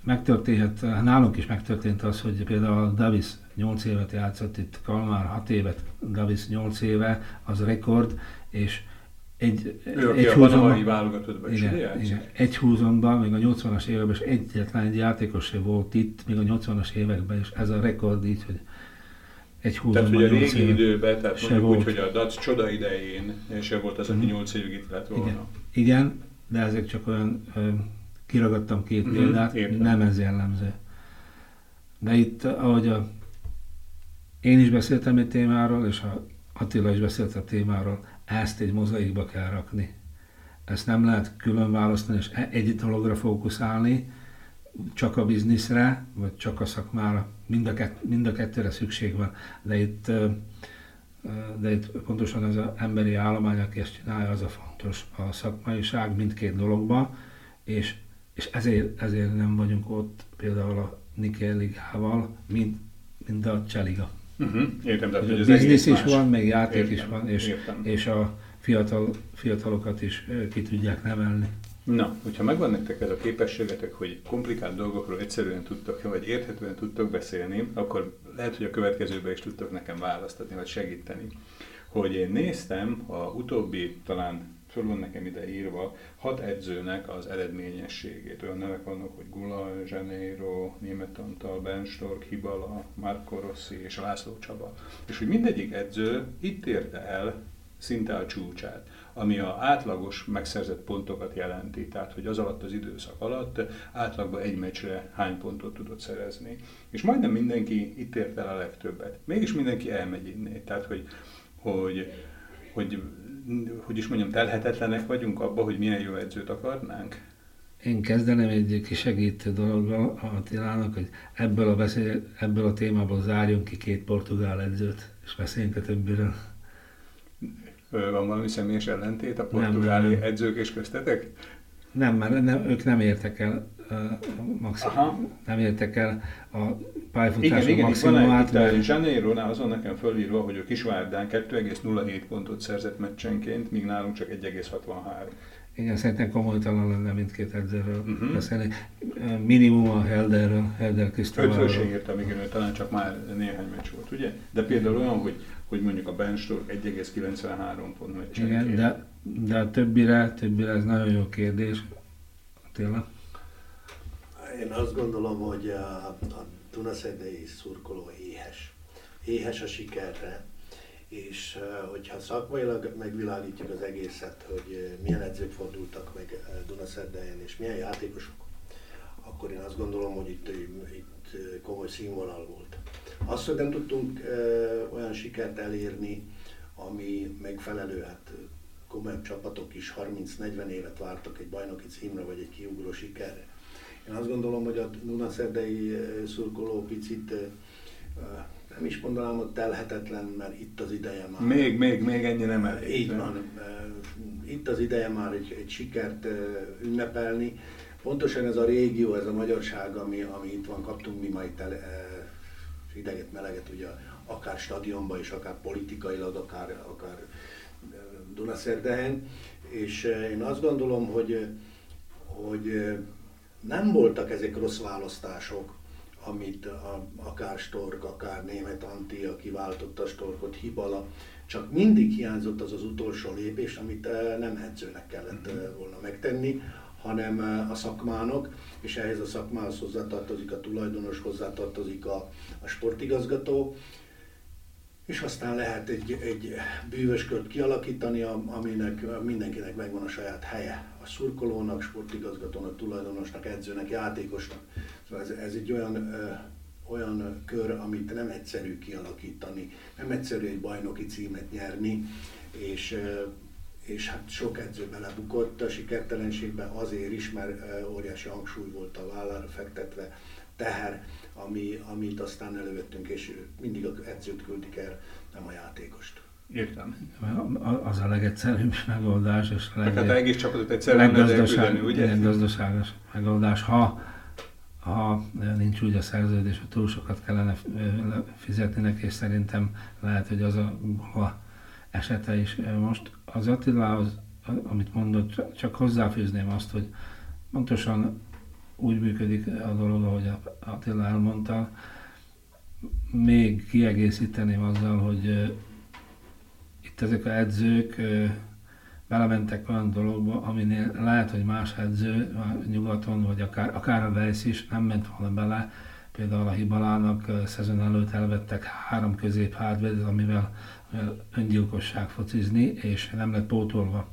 megtörténhet, nálunk is megtörtént az, hogy például Davis 8 évet játszott itt, Kalmár 6 évet, Davis 8 éve, az rekord, és egy, ő, egy húzomban, igen, igen, egy húzomban, még a 80-as években is egyetlen egy játékos sem volt itt, még a 80-as években is. Ez a rekord így, hogy egy Tehát, hogy a régi időben, tehát mondjuk volt. úgy, hogy a DAC csoda idején se volt az, aki 8 évig itt lett volna. Igen, Igen de ezek csak olyan, kiragadtam két uh-huh, példát, értem. nem ez jellemző. De itt, ahogy a, én is beszéltem egy témáról, és a Attila is beszélt a témáról, ezt egy mozaikba kell rakni. Ezt nem lehet külön választani, és e- egy dologra fókuszálni, csak a bizniszre, vagy csak a szakmára, mind a, kett, mind a kettőre szükség van. De itt, de itt pontosan az az emberi állomány, aki ezt csinálja, az a fontos. A szakmaiság mindkét dologban, és, és ezért, ezért nem vagyunk ott például a Nikel Ligával, mint, mint a Cseliga. Uh-huh. Értem, tehát, hogy az biznisz is más. van, meg játék értem, is van, és, és a fiatal, fiatalokat is ki tudják nevelni. Na, hogyha megvan nektek ez a képességetek, hogy komplikált dolgokról egyszerűen tudtok, vagy érthetően tudtok beszélni, akkor lehet, hogy a következőbe is tudtok nekem választani, vagy segíteni. Hogy én néztem a utóbbi, talán föl van nekem ide írva, hat edzőnek az eredményességét. Olyan nevek vannak, hogy Gula, Zseneiro, Német Antal, Ben Stork, Hibala, Marco Rossi és László Csaba. És hogy mindegyik edző itt érte el szinte a csúcsát ami a átlagos megszerzett pontokat jelenti, tehát hogy az alatt az időszak alatt átlagban egy meccsre hány pontot tudott szerezni. És majdnem mindenki itt ért el a legtöbbet. Mégis mindenki elmegy innét, tehát hogy, hogy, hogy, hogy is mondjam, telhetetlenek vagyunk abba, hogy milyen jó edzőt akarnánk? Én kezdenem egy kis segítő dologgal Attilának, hogy ebből a, beszél, ebből a témából zárjunk ki két portugál edzőt, és beszéljünk a többiről. Van valami személyes ellentét a portugáli nem. edzők és köztetek? Nem, mert nem, ők nem értek el maximum, nem értek el a pályafutások igen, maximumát. Igen, igen, Zsaneirónál azon nekem fölírva, hogy a Kisvárdán 2,07 pontot szerzett meccsenként, míg nálunk csak 1,63. Igen, szerintem komolytalan lenne mindkét edzőről uh-huh. beszélni. Minimum a Helderről, Helder Krisztóvalról. Ötről írtam, igen, talán csak már néhány meccs volt, ugye? De például olyan, hogy hogy mondjuk a Ben Stork 1,93 pont meccsen. Igen, de, de a többire, többire ez nagyon jó kérdés. Attila? Én azt gondolom, hogy a, a Dunaszerdei szurkoló éhes. Éhes a sikerre, és hogyha szakmailag megvilágítjuk az egészet, hogy milyen edzők fordultak meg Dunaszerdejen, és milyen játékosok, akkor én azt gondolom, hogy itt, itt komoly színvonal volt. Azt, hogy nem tudtunk olyan sikert elérni, ami megfelelő, hát komolyabb csapatok is 30-40 évet vártak egy bajnoki címre, vagy egy kiugró sikerre. Én azt gondolom, hogy a Dunaszerdei szurkoló picit nem is mondanám, hogy telhetetlen, mert itt az ideje már. Még, még, még ennyi nem elég. Így van. Itt az ideje már egy, egy sikert ünnepelni. Pontosan ez a régió, ez a magyarság, ami, ami itt van, kaptunk mi majd tele, ideget, meleget, ugye akár stadionban és akár politikailag, akár, akár Dunaszerdehen, és én azt gondolom, hogy, hogy nem voltak ezek rossz választások, amit a, akár Stork, akár német Anti, aki váltotta Storkot, Hibala, csak mindig hiányzott az az utolsó lépés, amit nem edzőnek kellett mhm. volna megtenni, hanem a szakmának, és ehhez a szakmához hozzátartozik a tulajdonos, hozzátartozik a, a sportigazgató, és aztán lehet egy, egy bűvös kört kialakítani, aminek mindenkinek megvan a saját helye. A szurkolónak, sportigazgatónak, tulajdonosnak, edzőnek, játékosnak. Szóval ez, ez egy olyan, ö, olyan kör, amit nem egyszerű kialakítani, nem egyszerű egy bajnoki címet nyerni, és és hát sok edző belebukott a sikertelenségbe azért is, mert óriási hangsúly volt a vállára fektetve, teher, ami, amit aztán elővettünk, és mindig az edzőt küldik el, nem a játékost. Értem. Az a legegyszerűbb megoldás, és a leg, hát egész csapatot egyszerűen leggazdaság, ugye? Leggazdaságos megoldás. Ha, ha nincs úgy a szerződés, hogy túl sokat kellene fizetni neki, és szerintem lehet, hogy az a, a esete is most. Az Attilához, amit mondott, csak hozzáfűzném azt, hogy pontosan úgy működik a dolog, ahogy Attila elmondta. Még kiegészíteném azzal, hogy itt ezek a edzők belementek olyan dologba, aminél lehet, hogy más edző nyugaton, vagy akár, akár a Weiss is nem ment volna bele, Például a Hibalának szezon előtt elvettek három közép hátvédet, amivel, amivel öngyilkosság focizni, és nem lett pótolva.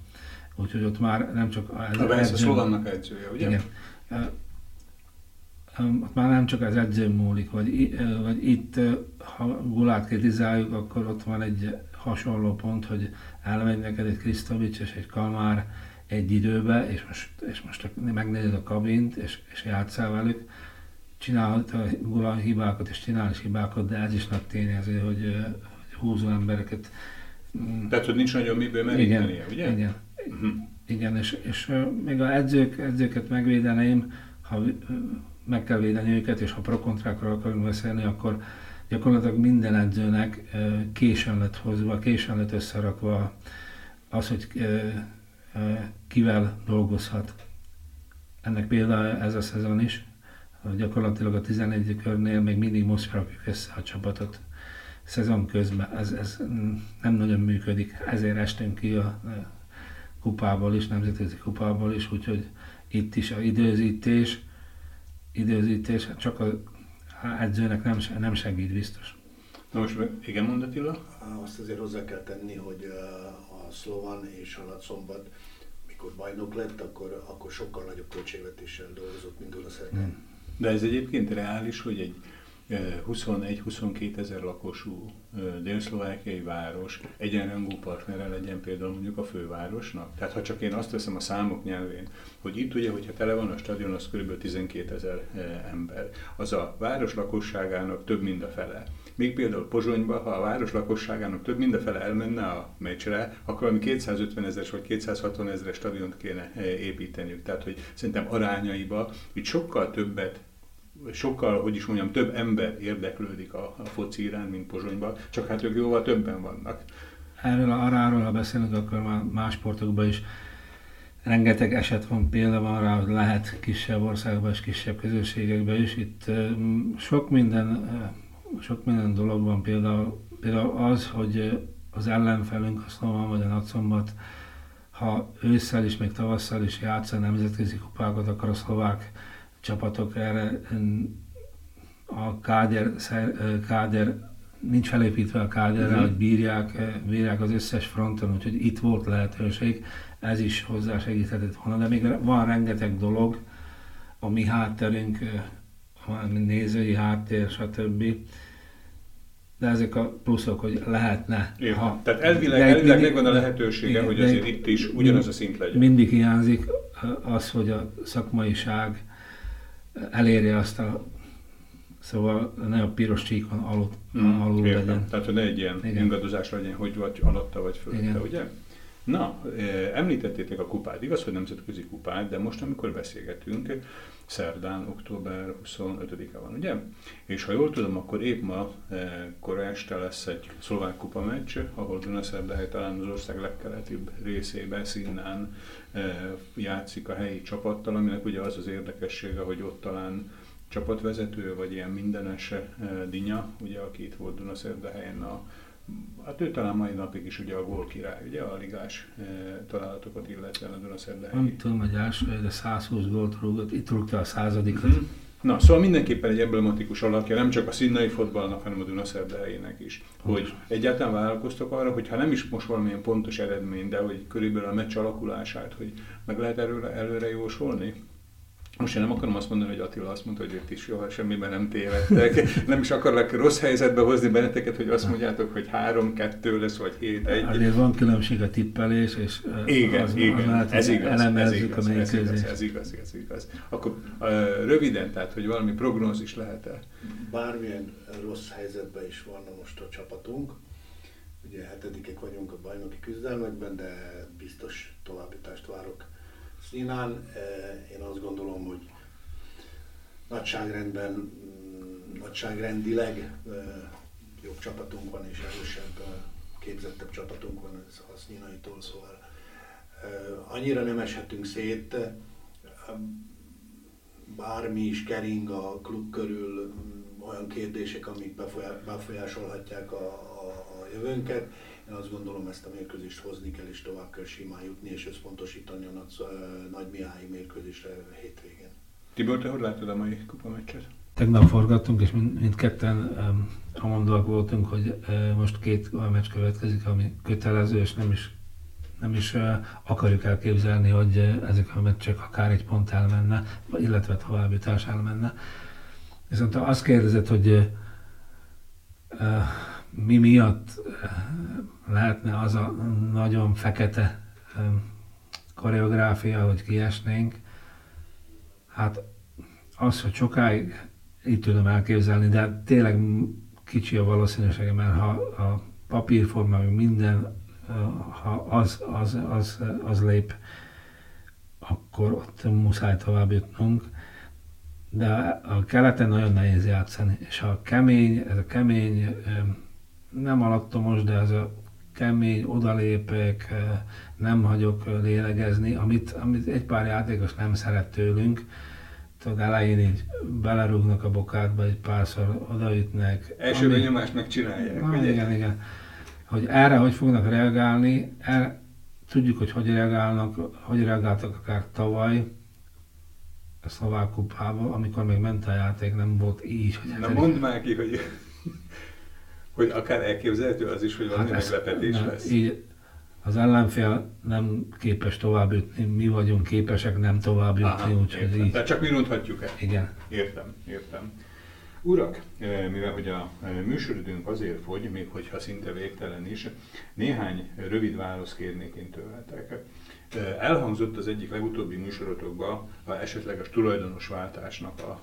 Úgyhogy ott már nem csak... Ez a Vence Szlovannak edzője, ugye? Igen. Ott már nem csak az edző múlik, vagy, vagy itt, ha Gulát kritizáljuk, akkor ott van egy hasonló pont, hogy elmegy neked egy Krisztovics és egy Kalmár egy időbe, és most, és most megnézed a kabint, és, és játszál velük, csinálhat a hibákat, és csinál is hibákat, de ez is nagy tényező, hogy, hogy húzó embereket mm, tehát, hogy nincs nagyon miből merítenie, ugye? Igen, uh-huh. igen és, és még a edzők, edzőket megvédeném, ha meg kell védeni őket, és ha prokontrákról akarunk beszélni, akkor gyakorlatilag minden edzőnek későn lett hozva, későn lett összerakva az, hogy kivel dolgozhat. Ennek például ez a szezon is, gyakorlatilag a 11. körnél még mindig most rakjuk össze a csapatot szezon közben. Ez, ez nem nagyon működik, ezért estünk ki a kupából is, nemzetközi kupából is, úgyhogy itt is a időzítés, időzítés csak a edzőnek nem, nem segít biztos. Na most igen, mondatila? Azt azért hozzá kell tenni, hogy a Szlovan és a Nagyszombat, mikor bajnok lett, akkor, akkor sokkal nagyobb költségvetéssel dolgozott, mint Dunaszerdán. De ez egyébként reális, hogy egy 21-22 ezer lakosú délszlovákiai város egyenrangú partnere legyen például mondjuk a fővárosnak? Tehát ha csak én azt veszem a számok nyelvén, hogy itt ugye, hogyha tele van a stadion, az kb. 12 ezer ember. Az a város lakosságának több mint a fele. Még például Pozsonyba, ha a város lakosságának több mint a fele elmenne a meccsre, akkor valami 250 ezeres vagy 260 ezeres stadiont kéne építeniük. Tehát, hogy szerintem arányaiba itt sokkal többet sokkal, hogy is mondjam, több ember érdeklődik a, a foci iránt, mint Pozsonyban, csak hát ők jóval többen vannak. Erről a aráról, ha beszélünk, akkor már más sportokban is rengeteg eset van, példa van rá, hogy lehet kisebb országban és kisebb közösségekben is. Itt sok minden, sok minden dolog van, például, például az, hogy az ellenfelünk, a Szlovan vagy a Nagyszombat, ha ősszel is, még tavasszal is játsz a nemzetközi kupákat, akkor a szlovák csapatok erre a káder, káder nincs felépítve a káderre, uh-huh. hogy bírják, bírják az összes fronton, úgyhogy itt volt lehetőség, ez is hozzá segíthetett volna, de még van rengeteg dolog, a mi hátterünk, a nézői háttér, stb. De ezek a pluszok, hogy lehetne. Ha, Tehát elvileg, elvileg megvan a lehetősége, igen, hogy azért itt is ugyanaz a szint legyen. Mindig hiányzik az, hogy a szakmaiság elérje azt a Szóval ne a piros csíkon alul, mm, alul értem. legyen. Tehát, hogy ne egy ilyen Igen. ingadozás legyen, hogy vagy alatta, vagy fölötte, ugye? Na, említettétek a kupát. Igaz, hogy nemzetközi kupát, de most, amikor beszélgetünk, szerdán, október 25-e van, ugye? És ha jól tudom, akkor épp ma kora este lesz egy szlovák kupa meccs, ahol Dunaszerdahely talán az ország legkeletibb részébe, Színán játszik a helyi csapattal, aminek ugye az az érdekessége, hogy ott talán csapatvezető, vagy ilyen mindenes Dinya, ugye, aki itt volt Dunaszerdahelyen a Hát ő talán mai napig is ugye a gól király, ugye a ligás e, találatokat illetve a Dunaszerdahelyi. Nem tudom, hogy első, de 120 gólt rúgott, itt rúgta a századikat. Mm. Na, szóval mindenképpen egy emblematikus alakja, nem csak a színnai fotballnak, hanem a Dunaszerdahelyének is. Hogy egyáltalán vállalkoztok arra, hogy ha nem is most valamilyen pontos eredmény, de hogy körülbelül a meccs alakulását, hogy meg lehet előre, előre jósolni? Most én nem akarom azt mondani, hogy Attila azt mondta, hogy itt is soha semmiben nem tévedtek. *laughs* Nem is akarlak rossz helyzetbe hozni benneteket, hogy azt mondjátok, hogy három, kettő lesz, vagy hét, egy. Azért van különbség a tippelés, és igen, az, igen, az ez, igaz, ez, igaz, ez, igaz, ez igaz, ez igaz. Akkor uh, röviden, tehát, hogy valami prognózis lehet-e? Bármilyen rossz helyzetben is van most a csapatunk. Ugye hetedikek vagyunk a bajnoki küzdelmekben, de biztos továbbítást várok Színán. Eh, én azt gondolom, hogy nagyságrendben, mm, nagyságrendileg eh, jobb csapatunk van és erősebb, eh, képzettebb csapatunk van a Színaitól, szóval annyira nem eshetünk szét, bármi is kering a klub körül, mm, olyan kérdések, amik befolyásolhatják a, a, a jövőnket. Én azt gondolom, ezt a mérkőzést hozni kell, és tovább kell simán jutni, és összpontosítani a Nagy, Nagy Mihály mérkőzésre hétvégén. Tibor, te hogy látod a mai kupa meccset? tegnap forgattunk, és mind, mindketten amondóak voltunk, hogy most két meccs következik, ami kötelező, és nem is, nem is akarjuk elképzelni, hogy ezek a meccsek akár egy pont elmenne, illetve továbbjutás elmenne. Viszont azt kérdezett, hogy mi miatt lehetne az a nagyon fekete koreográfia, hogy kiesnénk, hát az, hogy sokáig így tudom elképzelni, de tényleg kicsi a valószínűsége, mert ha a papírforma, minden, ha az, az, az, az lép, akkor ott muszáj tovább jutnunk. De a keleten nagyon nehéz játszani, és a kemény, ez a kemény, nem alattomos, de ez a kemény, odalépek, nem hagyok lélegezni, amit, amit egy pár játékos nem szeret tőlünk, tudod, elején így belerúgnak a bokádba, egy párszor odaütnek. Első ami... benyomást megcsinálják, Na, ugye? Igen, igen. Hogy erre hogy fognak reagálni, erre, tudjuk, hogy hogy reagálnak, hogy reagáltak akár tavaly, a szlovák kupába, amikor még ment a játék, nem volt így. Hogy Na mondd már ki, hogy, hogy akár elképzelhető az is, hogy valami hát meglepetés ez, lesz. Így, az ellenfél nem képes tovább jutni, mi vagyunk képesek nem tovább jutni, úgyhogy így. Tehát csak mi ronthatjuk el. Igen. Értem, értem. Urak, eh, mivel hogy a eh, műsoridőnk azért fogy, még hogyha szinte végtelen is, néhány rövid választ kérnék én tőletek. Eh, elhangzott az egyik legutóbbi műsorotokban a esetleges tulajdonosváltásnak a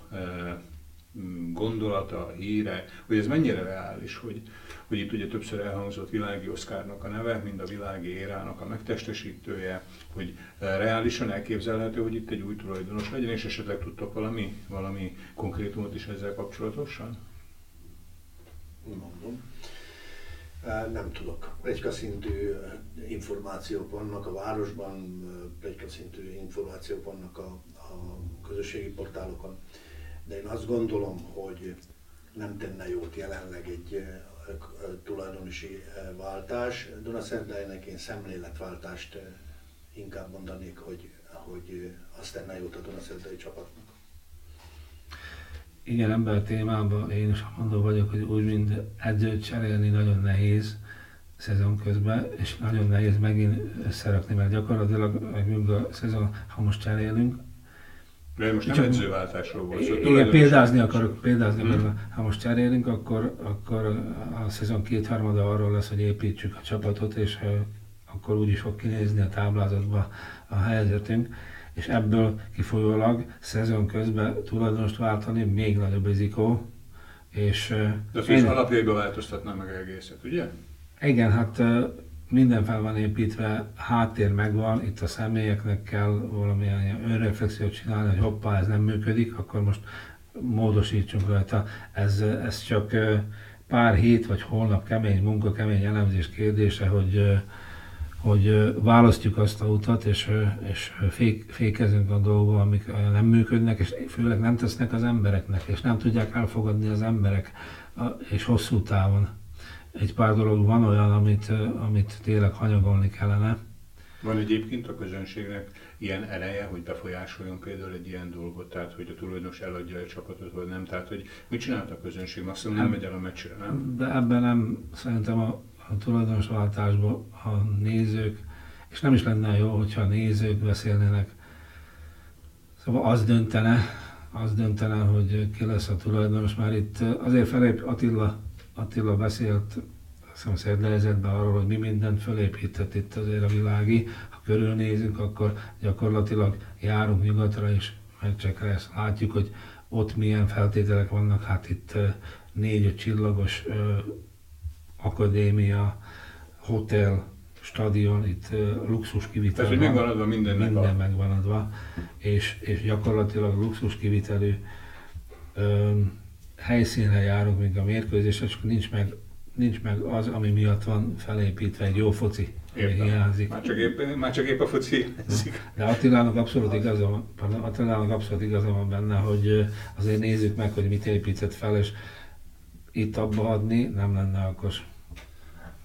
gondolata, híre, hogy ez mennyire reális, hogy, hogy itt ugye többször elhangzott világi Oszkárnak a neve, mind a világi érának a megtestesítője, hogy reálisan elképzelhető, hogy itt egy új tulajdonos legyen, és esetleg tudtok valami, valami konkrétumot is ezzel kapcsolatosan? Mondom. Nem tudok. Plegyka szintű információk vannak a városban, plegyka szintű információk vannak a, a közösségi portálokon de én azt gondolom, hogy nem tenne jót jelenleg egy tulajdonosi váltás. Dunaszerdájnak én szemléletváltást inkább mondanék, hogy, hogy azt tenne jót a Dunaszerdai csapatnak. Igen, ebben a témában én is mondom vagyok, hogy úgy, mint edzőt cserélni nagyon nehéz szezon közben, és nagyon nehéz megint összerakni, mert gyakorlatilag a szezon, ha most cserélünk, de most nem Csak, edzőváltásról volt szó. Igen, példázni akarok, példázni hmm. akarok. Ha most cserélünk, akkor, akkor a szezon kétharmada arról lesz, hogy építsük a csapatot, és akkor úgy is fog kinézni a táblázatba a helyzetünk, és ebből kifolyólag szezon közben tulajdonost váltani még nagyobb rizikó. És, De az én... alapjaiba változtatná meg egészet, ugye? Igen, hát minden fel van építve, háttér megvan, itt a személyeknek kell valamilyen önreflexiót csinálni, hogy hoppá, ez nem működik, akkor most módosítsunk rajta. Ez, ez csak pár hét vagy holnap kemény munka, kemény elemzés kérdése, hogy, hogy választjuk azt a utat, és, és fék, fékezünk a dolgok, amik nem működnek, és főleg nem tesznek az embereknek, és nem tudják elfogadni az emberek, és hosszú távon egy pár dolog van olyan, amit, amit tényleg hanyagolni kellene. Van egyébként a közönségnek ilyen ereje, hogy befolyásoljon például egy ilyen dolgot, tehát hogy a tulajdonos eladja egy csapatot, vagy nem, tehát hogy mit csinált a közönség, maximum nem megy el a meccsre, nem? De ebben nem, szerintem a, a tulajdonosváltásban a nézők, és nem is lenne jó, hogyha a nézők beszélnének, szóval az döntene, az döntene, hogy ki lesz a tulajdonos, már itt azért felép Attila Attila beszélt hiszem arról, hogy mi mindent fölépített itt azért a világi. Ha körülnézünk, akkor gyakorlatilag járunk nyugatra és meccsekre, ezt látjuk, hogy ott milyen feltételek vannak, hát itt négy csillagos akadémia, hotel, stadion, itt luxus kivitel Tehát, hogy megvan adva minden Minden a... megvan adva, és, és gyakorlatilag luxus kivitelű helyszínre járunk, mint a mérkőzés, és nincs meg, nincs meg az, ami miatt van felépítve egy jó foci, ami hiányzik. Már csak, épp, már csak épp a foci hiányzik. De Attilának abszolút igaza van, pardon, Attilának abszolút igaza van benne, hogy azért nézzük meg, hogy mit épített fel, és itt abba adni nem lenne akkor.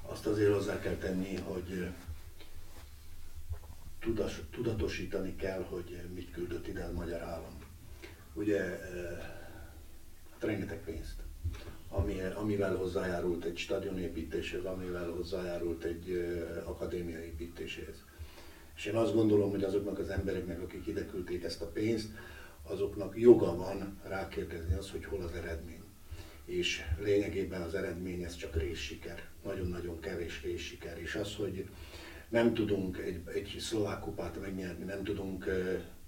Azt azért hozzá kell tenni, hogy tudatosítani kell, hogy mit küldött ide a magyar állam. Ugye rengeteg pénzt, ami, amivel hozzájárult egy stadion építéshez, amivel hozzájárult egy akadémia építéséhez. És én azt gondolom, hogy azoknak az embereknek, akik ide küldték ezt a pénzt, azoknak joga van rákérdezni az, hogy hol az eredmény. És lényegében az eredmény ez csak részsiker. Nagyon-nagyon kevés részsiker. És az, hogy nem tudunk egy, egy szlovák kupát megnyerni, nem tudunk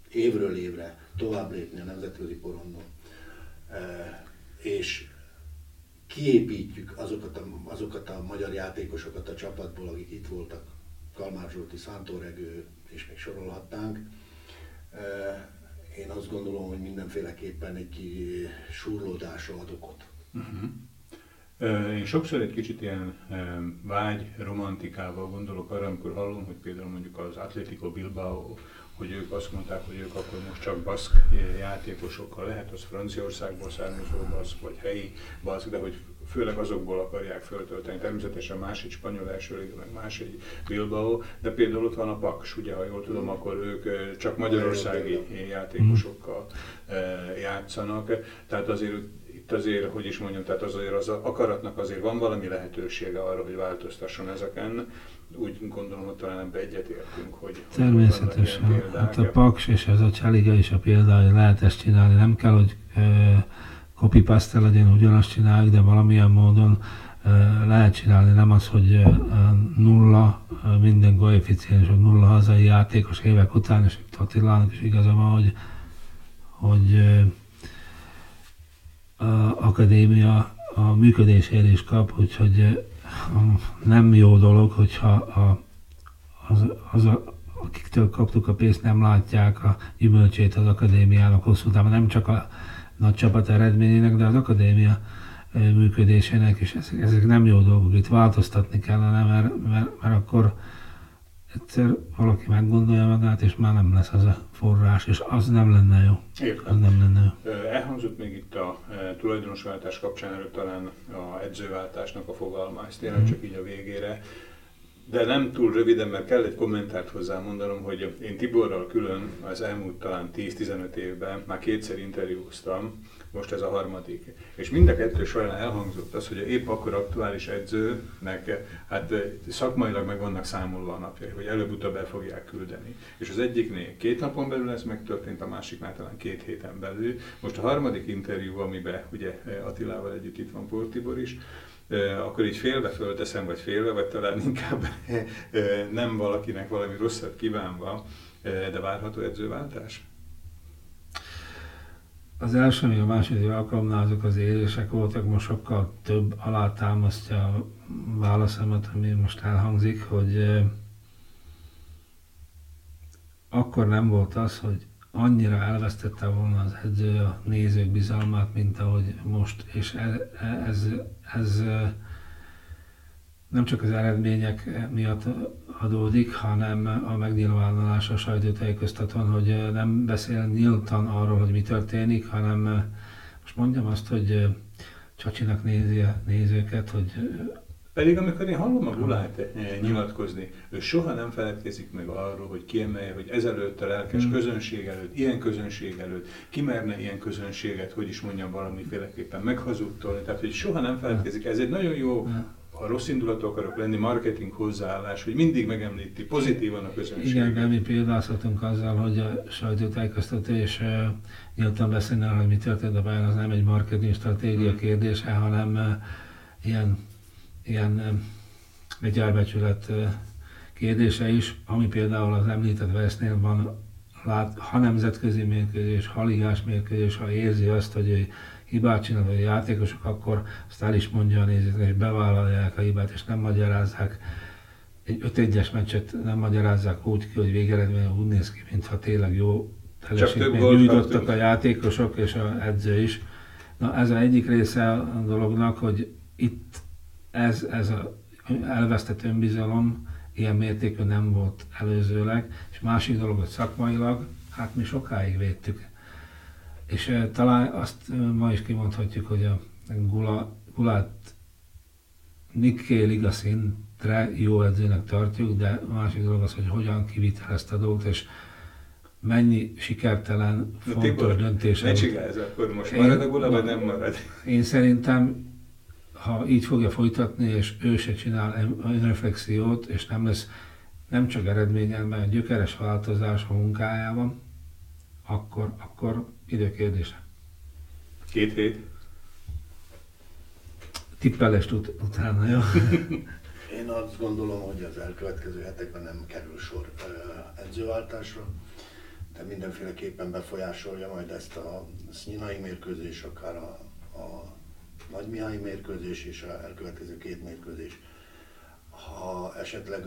évről évre tovább lépni a nemzetközi porondon, és kiépítjük azokat a, azokat a magyar játékosokat a csapatból, akik itt voltak, Kalmár Zsolti, Szántoregő, és még sorolhatnánk. Én azt gondolom, hogy mindenféleképpen egy surlódásra ad okot. Uh-huh. Én sokszor egy kicsit ilyen vágy romantikával gondolok arra, amikor hallom, hogy például mondjuk az Atletico Bilbao, hogy ők azt mondták, hogy ők akkor most csak baszk játékosokkal lehet, az Franciaországból származó baszk, vagy helyi baszk, de hogy főleg azokból akarják föltölteni. Természetesen más egy spanyol első meg más egy Bilbao, de például ott van a Paks, ugye, ha jól tudom, akkor ők csak magyarországi játékosokkal játszanak. Tehát azért itt azért, hogy is mondjam, tehát azért az akaratnak azért van valami lehetősége arra, hogy változtasson ezeken. Úgy gondolom, hogy talán ebbe egyetértünk, hogy Természetesen. Hát a Paks és ez a Cseliga is a példa, hogy lehet ezt csinálni. Nem kell, hogy copy paste legyen, ugyanazt csináljuk, de valamilyen módon lehet csinálni, nem az, hogy nulla minden koeficiens, vagy nulla hazai játékos évek után, és itt Attilának is igaza van, hogy, hogy a akadémia a működésért is kap, úgyhogy nem jó dolog, hogyha a, az, az a, akiktől kaptuk a pénzt, nem látják a gyümölcsét az akadémiának hosszú távon, nem csak a nagy csapat eredményének, de az akadémia működésének, és ezek, ezek nem jó dolgok, itt változtatni kellene, mert, mert, mert akkor egyszer valaki meggondolja magát, és már nem lesz az a forrás, és az nem lenne jó. Értem. Az nem lenne jó. Elhangzott még itt a tulajdonosváltás kapcsán előtt talán a edzőváltásnak a fogalma, ezt tényleg mm. csak így a végére. De nem túl röviden, mert kell egy kommentárt hozzá mondanom, hogy én Tiborral külön az elmúlt talán 10-15 évben már kétszer interjúztam, most ez a harmadik. És mind a kettő során elhangzott az, hogy épp akkor aktuális edzőnek hát szakmailag meg vannak számolva a napjai, hogy előbb-utóbb el fogják küldeni. És az egyiknél két napon belül ez megtörtént, a másiknál talán két héten belül. Most a harmadik interjú, amiben ugye Attilával együtt itt van Portibor is, akkor így félve fölteszem, vagy félve, vagy talán inkább nem valakinek valami rosszat kívánva, de várható edzőváltás? Az első, még a második alkalomnál azok az élések voltak, most sokkal több alátámasztja a válaszomat, ami most elhangzik, hogy akkor nem volt az, hogy annyira elvesztette volna az edző a nézők bizalmát, mint ahogy most, és ez, ez, ez nem csak az eredmények miatt adódik, hanem a megnyilvánulás a sajtótájékoztatón, hogy nem beszél nyíltan arról, hogy mi történik, hanem most mondjam azt, hogy Csacsinak nézi a nézőket, hogy pedig amikor én hallom a Gulát nyilatkozni, ő soha nem feledkezik meg arról, hogy kiemelje, hogy ezelőtt a lelkes hmm. közönség előtt, ilyen közönség előtt, ki merne ilyen közönséget, hogy is mondjam valamiféleképpen meghazudtolni. Tehát, hogy soha nem feledkezik. Ez egy nagyon jó hmm ha rossz indulatú akarok lenni, marketing hozzáállás, hogy mindig megemlíti pozitívan a közönséget. Igen, de mi példázhatunk azzal, hogy a sajtótájékoztató és uh, nyíltan beszélne, hogy mi történt a pályán, az nem egy marketing stratégia hmm. kérdése, hanem uh, ilyen, ilyen uh, egy elbecsület kérdése is, ami például az említett Vesznél van, lát, ha nemzetközi mérkőzés, ha ligás mérkőzés, ha érzi azt, hogy hibát csinál a játékosok, akkor azt el is mondja a nézőknek, és bevállalják a hibát, és nem magyarázzák. Egy 5 1 meccset nem magyarázzák úgy ki, hogy végeredményen úgy néz ki, mintha tényleg jó teljesítményt nyújtottak a játékosok és a edző is. Na ez az egyik része a dolognak, hogy itt ez, ez a elvesztett önbizalom ilyen mértékű nem volt előzőleg, és másik dolog, hogy szakmailag, hát mi sokáig védtük és talán azt ma is kimondhatjuk, hogy a Gula, Gulát Nikkei liga szintre jó edzőnek tartjuk, de a másik dolog az, hogy hogyan kivitel ezt a dolgot, és mennyi sikertelen, fontos Tibor, döntés. Ne csigálj, akkor most Én- marad a gula, vagy nem marad? Én szerintem, ha így fogja folytatni, és ő se csinál önreflexiót, és nem lesz nem csak eredményen, gyökeres változás a munkájában, akkor, akkor időkérdése. Két hét. Tippelest ut- utána, jó? *laughs* Én azt gondolom, hogy az elkövetkező hetekben nem kerül sor edzőváltásra, de mindenféleképpen befolyásolja majd ezt a Sznyinai mérkőzés, akár a, a Nagymihály mérkőzés és a elkövetkező két mérkőzés. Ha esetleg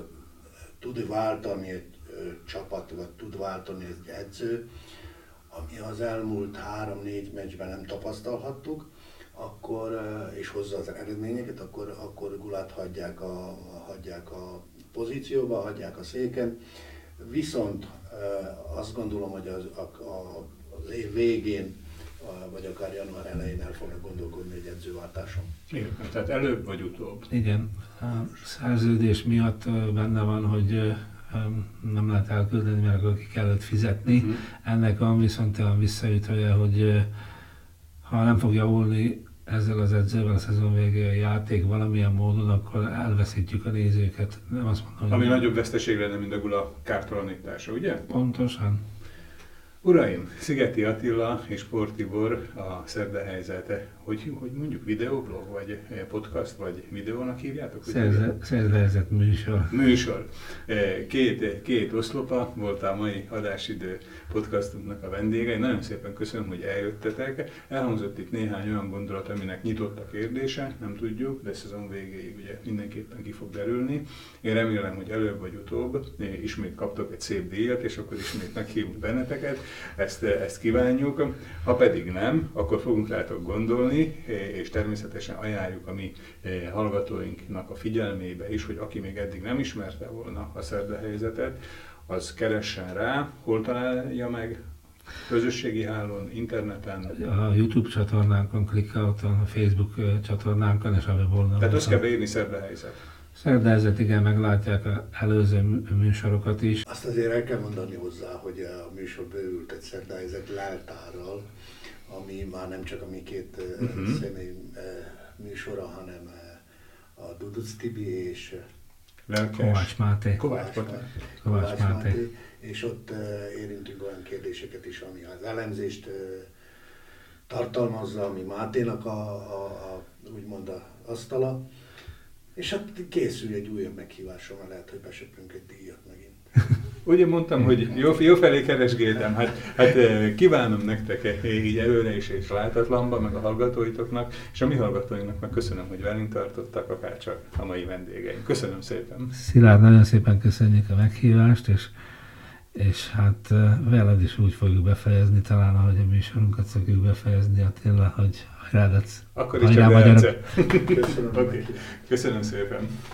tud váltani egy csapat, vagy tud váltani egy edző, ami az elmúlt három-négy meccsben nem tapasztalhattuk, akkor, és hozza az eredményeket, akkor, akkor Gulát hagyják a, hagyják a pozícióba, hagyják a széken. Viszont azt gondolom, hogy az, a, a, az év végén, vagy akár január elején el fognak gondolkodni egy edzőváltáson. Igen, tehát előbb vagy utóbb. Igen, a szerződés miatt benne van, hogy nem lehet elküldeni, mert akkor ki kellett fizetni. Mhm. Ennek van viszont olyan visszaütője, hogy ha nem fog javulni ezzel az edzővel a szezon végéig a játék valamilyen módon, akkor elveszítjük a nézőket. Nem azt mondom, Ami hogy nagyobb veszteség lenne, mint a gula kártalanítása, ugye? Pontosan. Uraim, Szigeti Attila és Portibor a szerda helyzete, hogy, hogy mondjuk videoblog, vagy podcast, vagy videónak hívjátok? Szerze- Szervezett műsor. Műsor. Eh, Két, két oszlopa volt a mai adásidő podcastunknak a vendégei. Nagyon szépen köszönöm, hogy eljöttetek. Elhangzott itt néhány olyan gondolat, aminek nyitott a kérdése, nem tudjuk, de szezon végéig ugye mindenképpen ki fog derülni. Én remélem, hogy előbb vagy utóbb eh, ismét kaptok egy szép díjat, és akkor ismét meghívunk benneteket. Ezt, eh, ezt kívánjuk. Ha pedig nem, akkor fogunk rátok gondolni, eh, és természetesen ajánljuk a mi eh, hallgatóinknak a figyelmébe is, hogy aki még eddig nem ismerte volna a szerda helyzetet, az keressen rá, hol találja meg, közösségi hálón, interneten. A YouTube csatornánkon, Clickout-on, a Facebook ö, csatornánkon, és a weboldalon. Tehát azt kell beírni szerda helyzet. Szerdázat, igen, meglátják az előző mű- műsorokat is. Azt azért el kell mondani hozzá, hogy a műsor bővült egy szerdályzat leltárral, ami már nem csak a mi két uh-huh. személy eh, műsora, hanem eh, a Duduc Tibi és Lelkes. Kovács Máté. Kovács Máté. Kovács Máté. És ott érintünk olyan kérdéseket is, ami az elemzést tartalmazza, ami Máténak a, a, a úgymond a asztala. És hát készül egy újabb meghívásra, mert lehet, hogy besöprünk egy díjat megint. *laughs* Ugye mondtam, hogy jó, jó felé keresgéltem, hát, hát eh, kívánom nektek eh, így előre is és látatlanba, meg a hallgatóitoknak, és a mi hallgatóinknak meg köszönöm, hogy velünk tartottak, akár csak a mai vendégeink. Köszönöm szépen. Szilárd, nagyon szépen köszönjük a meghívást, és, és hát ö, veled is úgy fogjuk befejezni, talán ahogy a műsorunkat szokjuk befejezni, Attila, hogy hajrá, Dac. Akkor is csak. *laughs* Köszönöm. meghívást. Köszönöm szépen.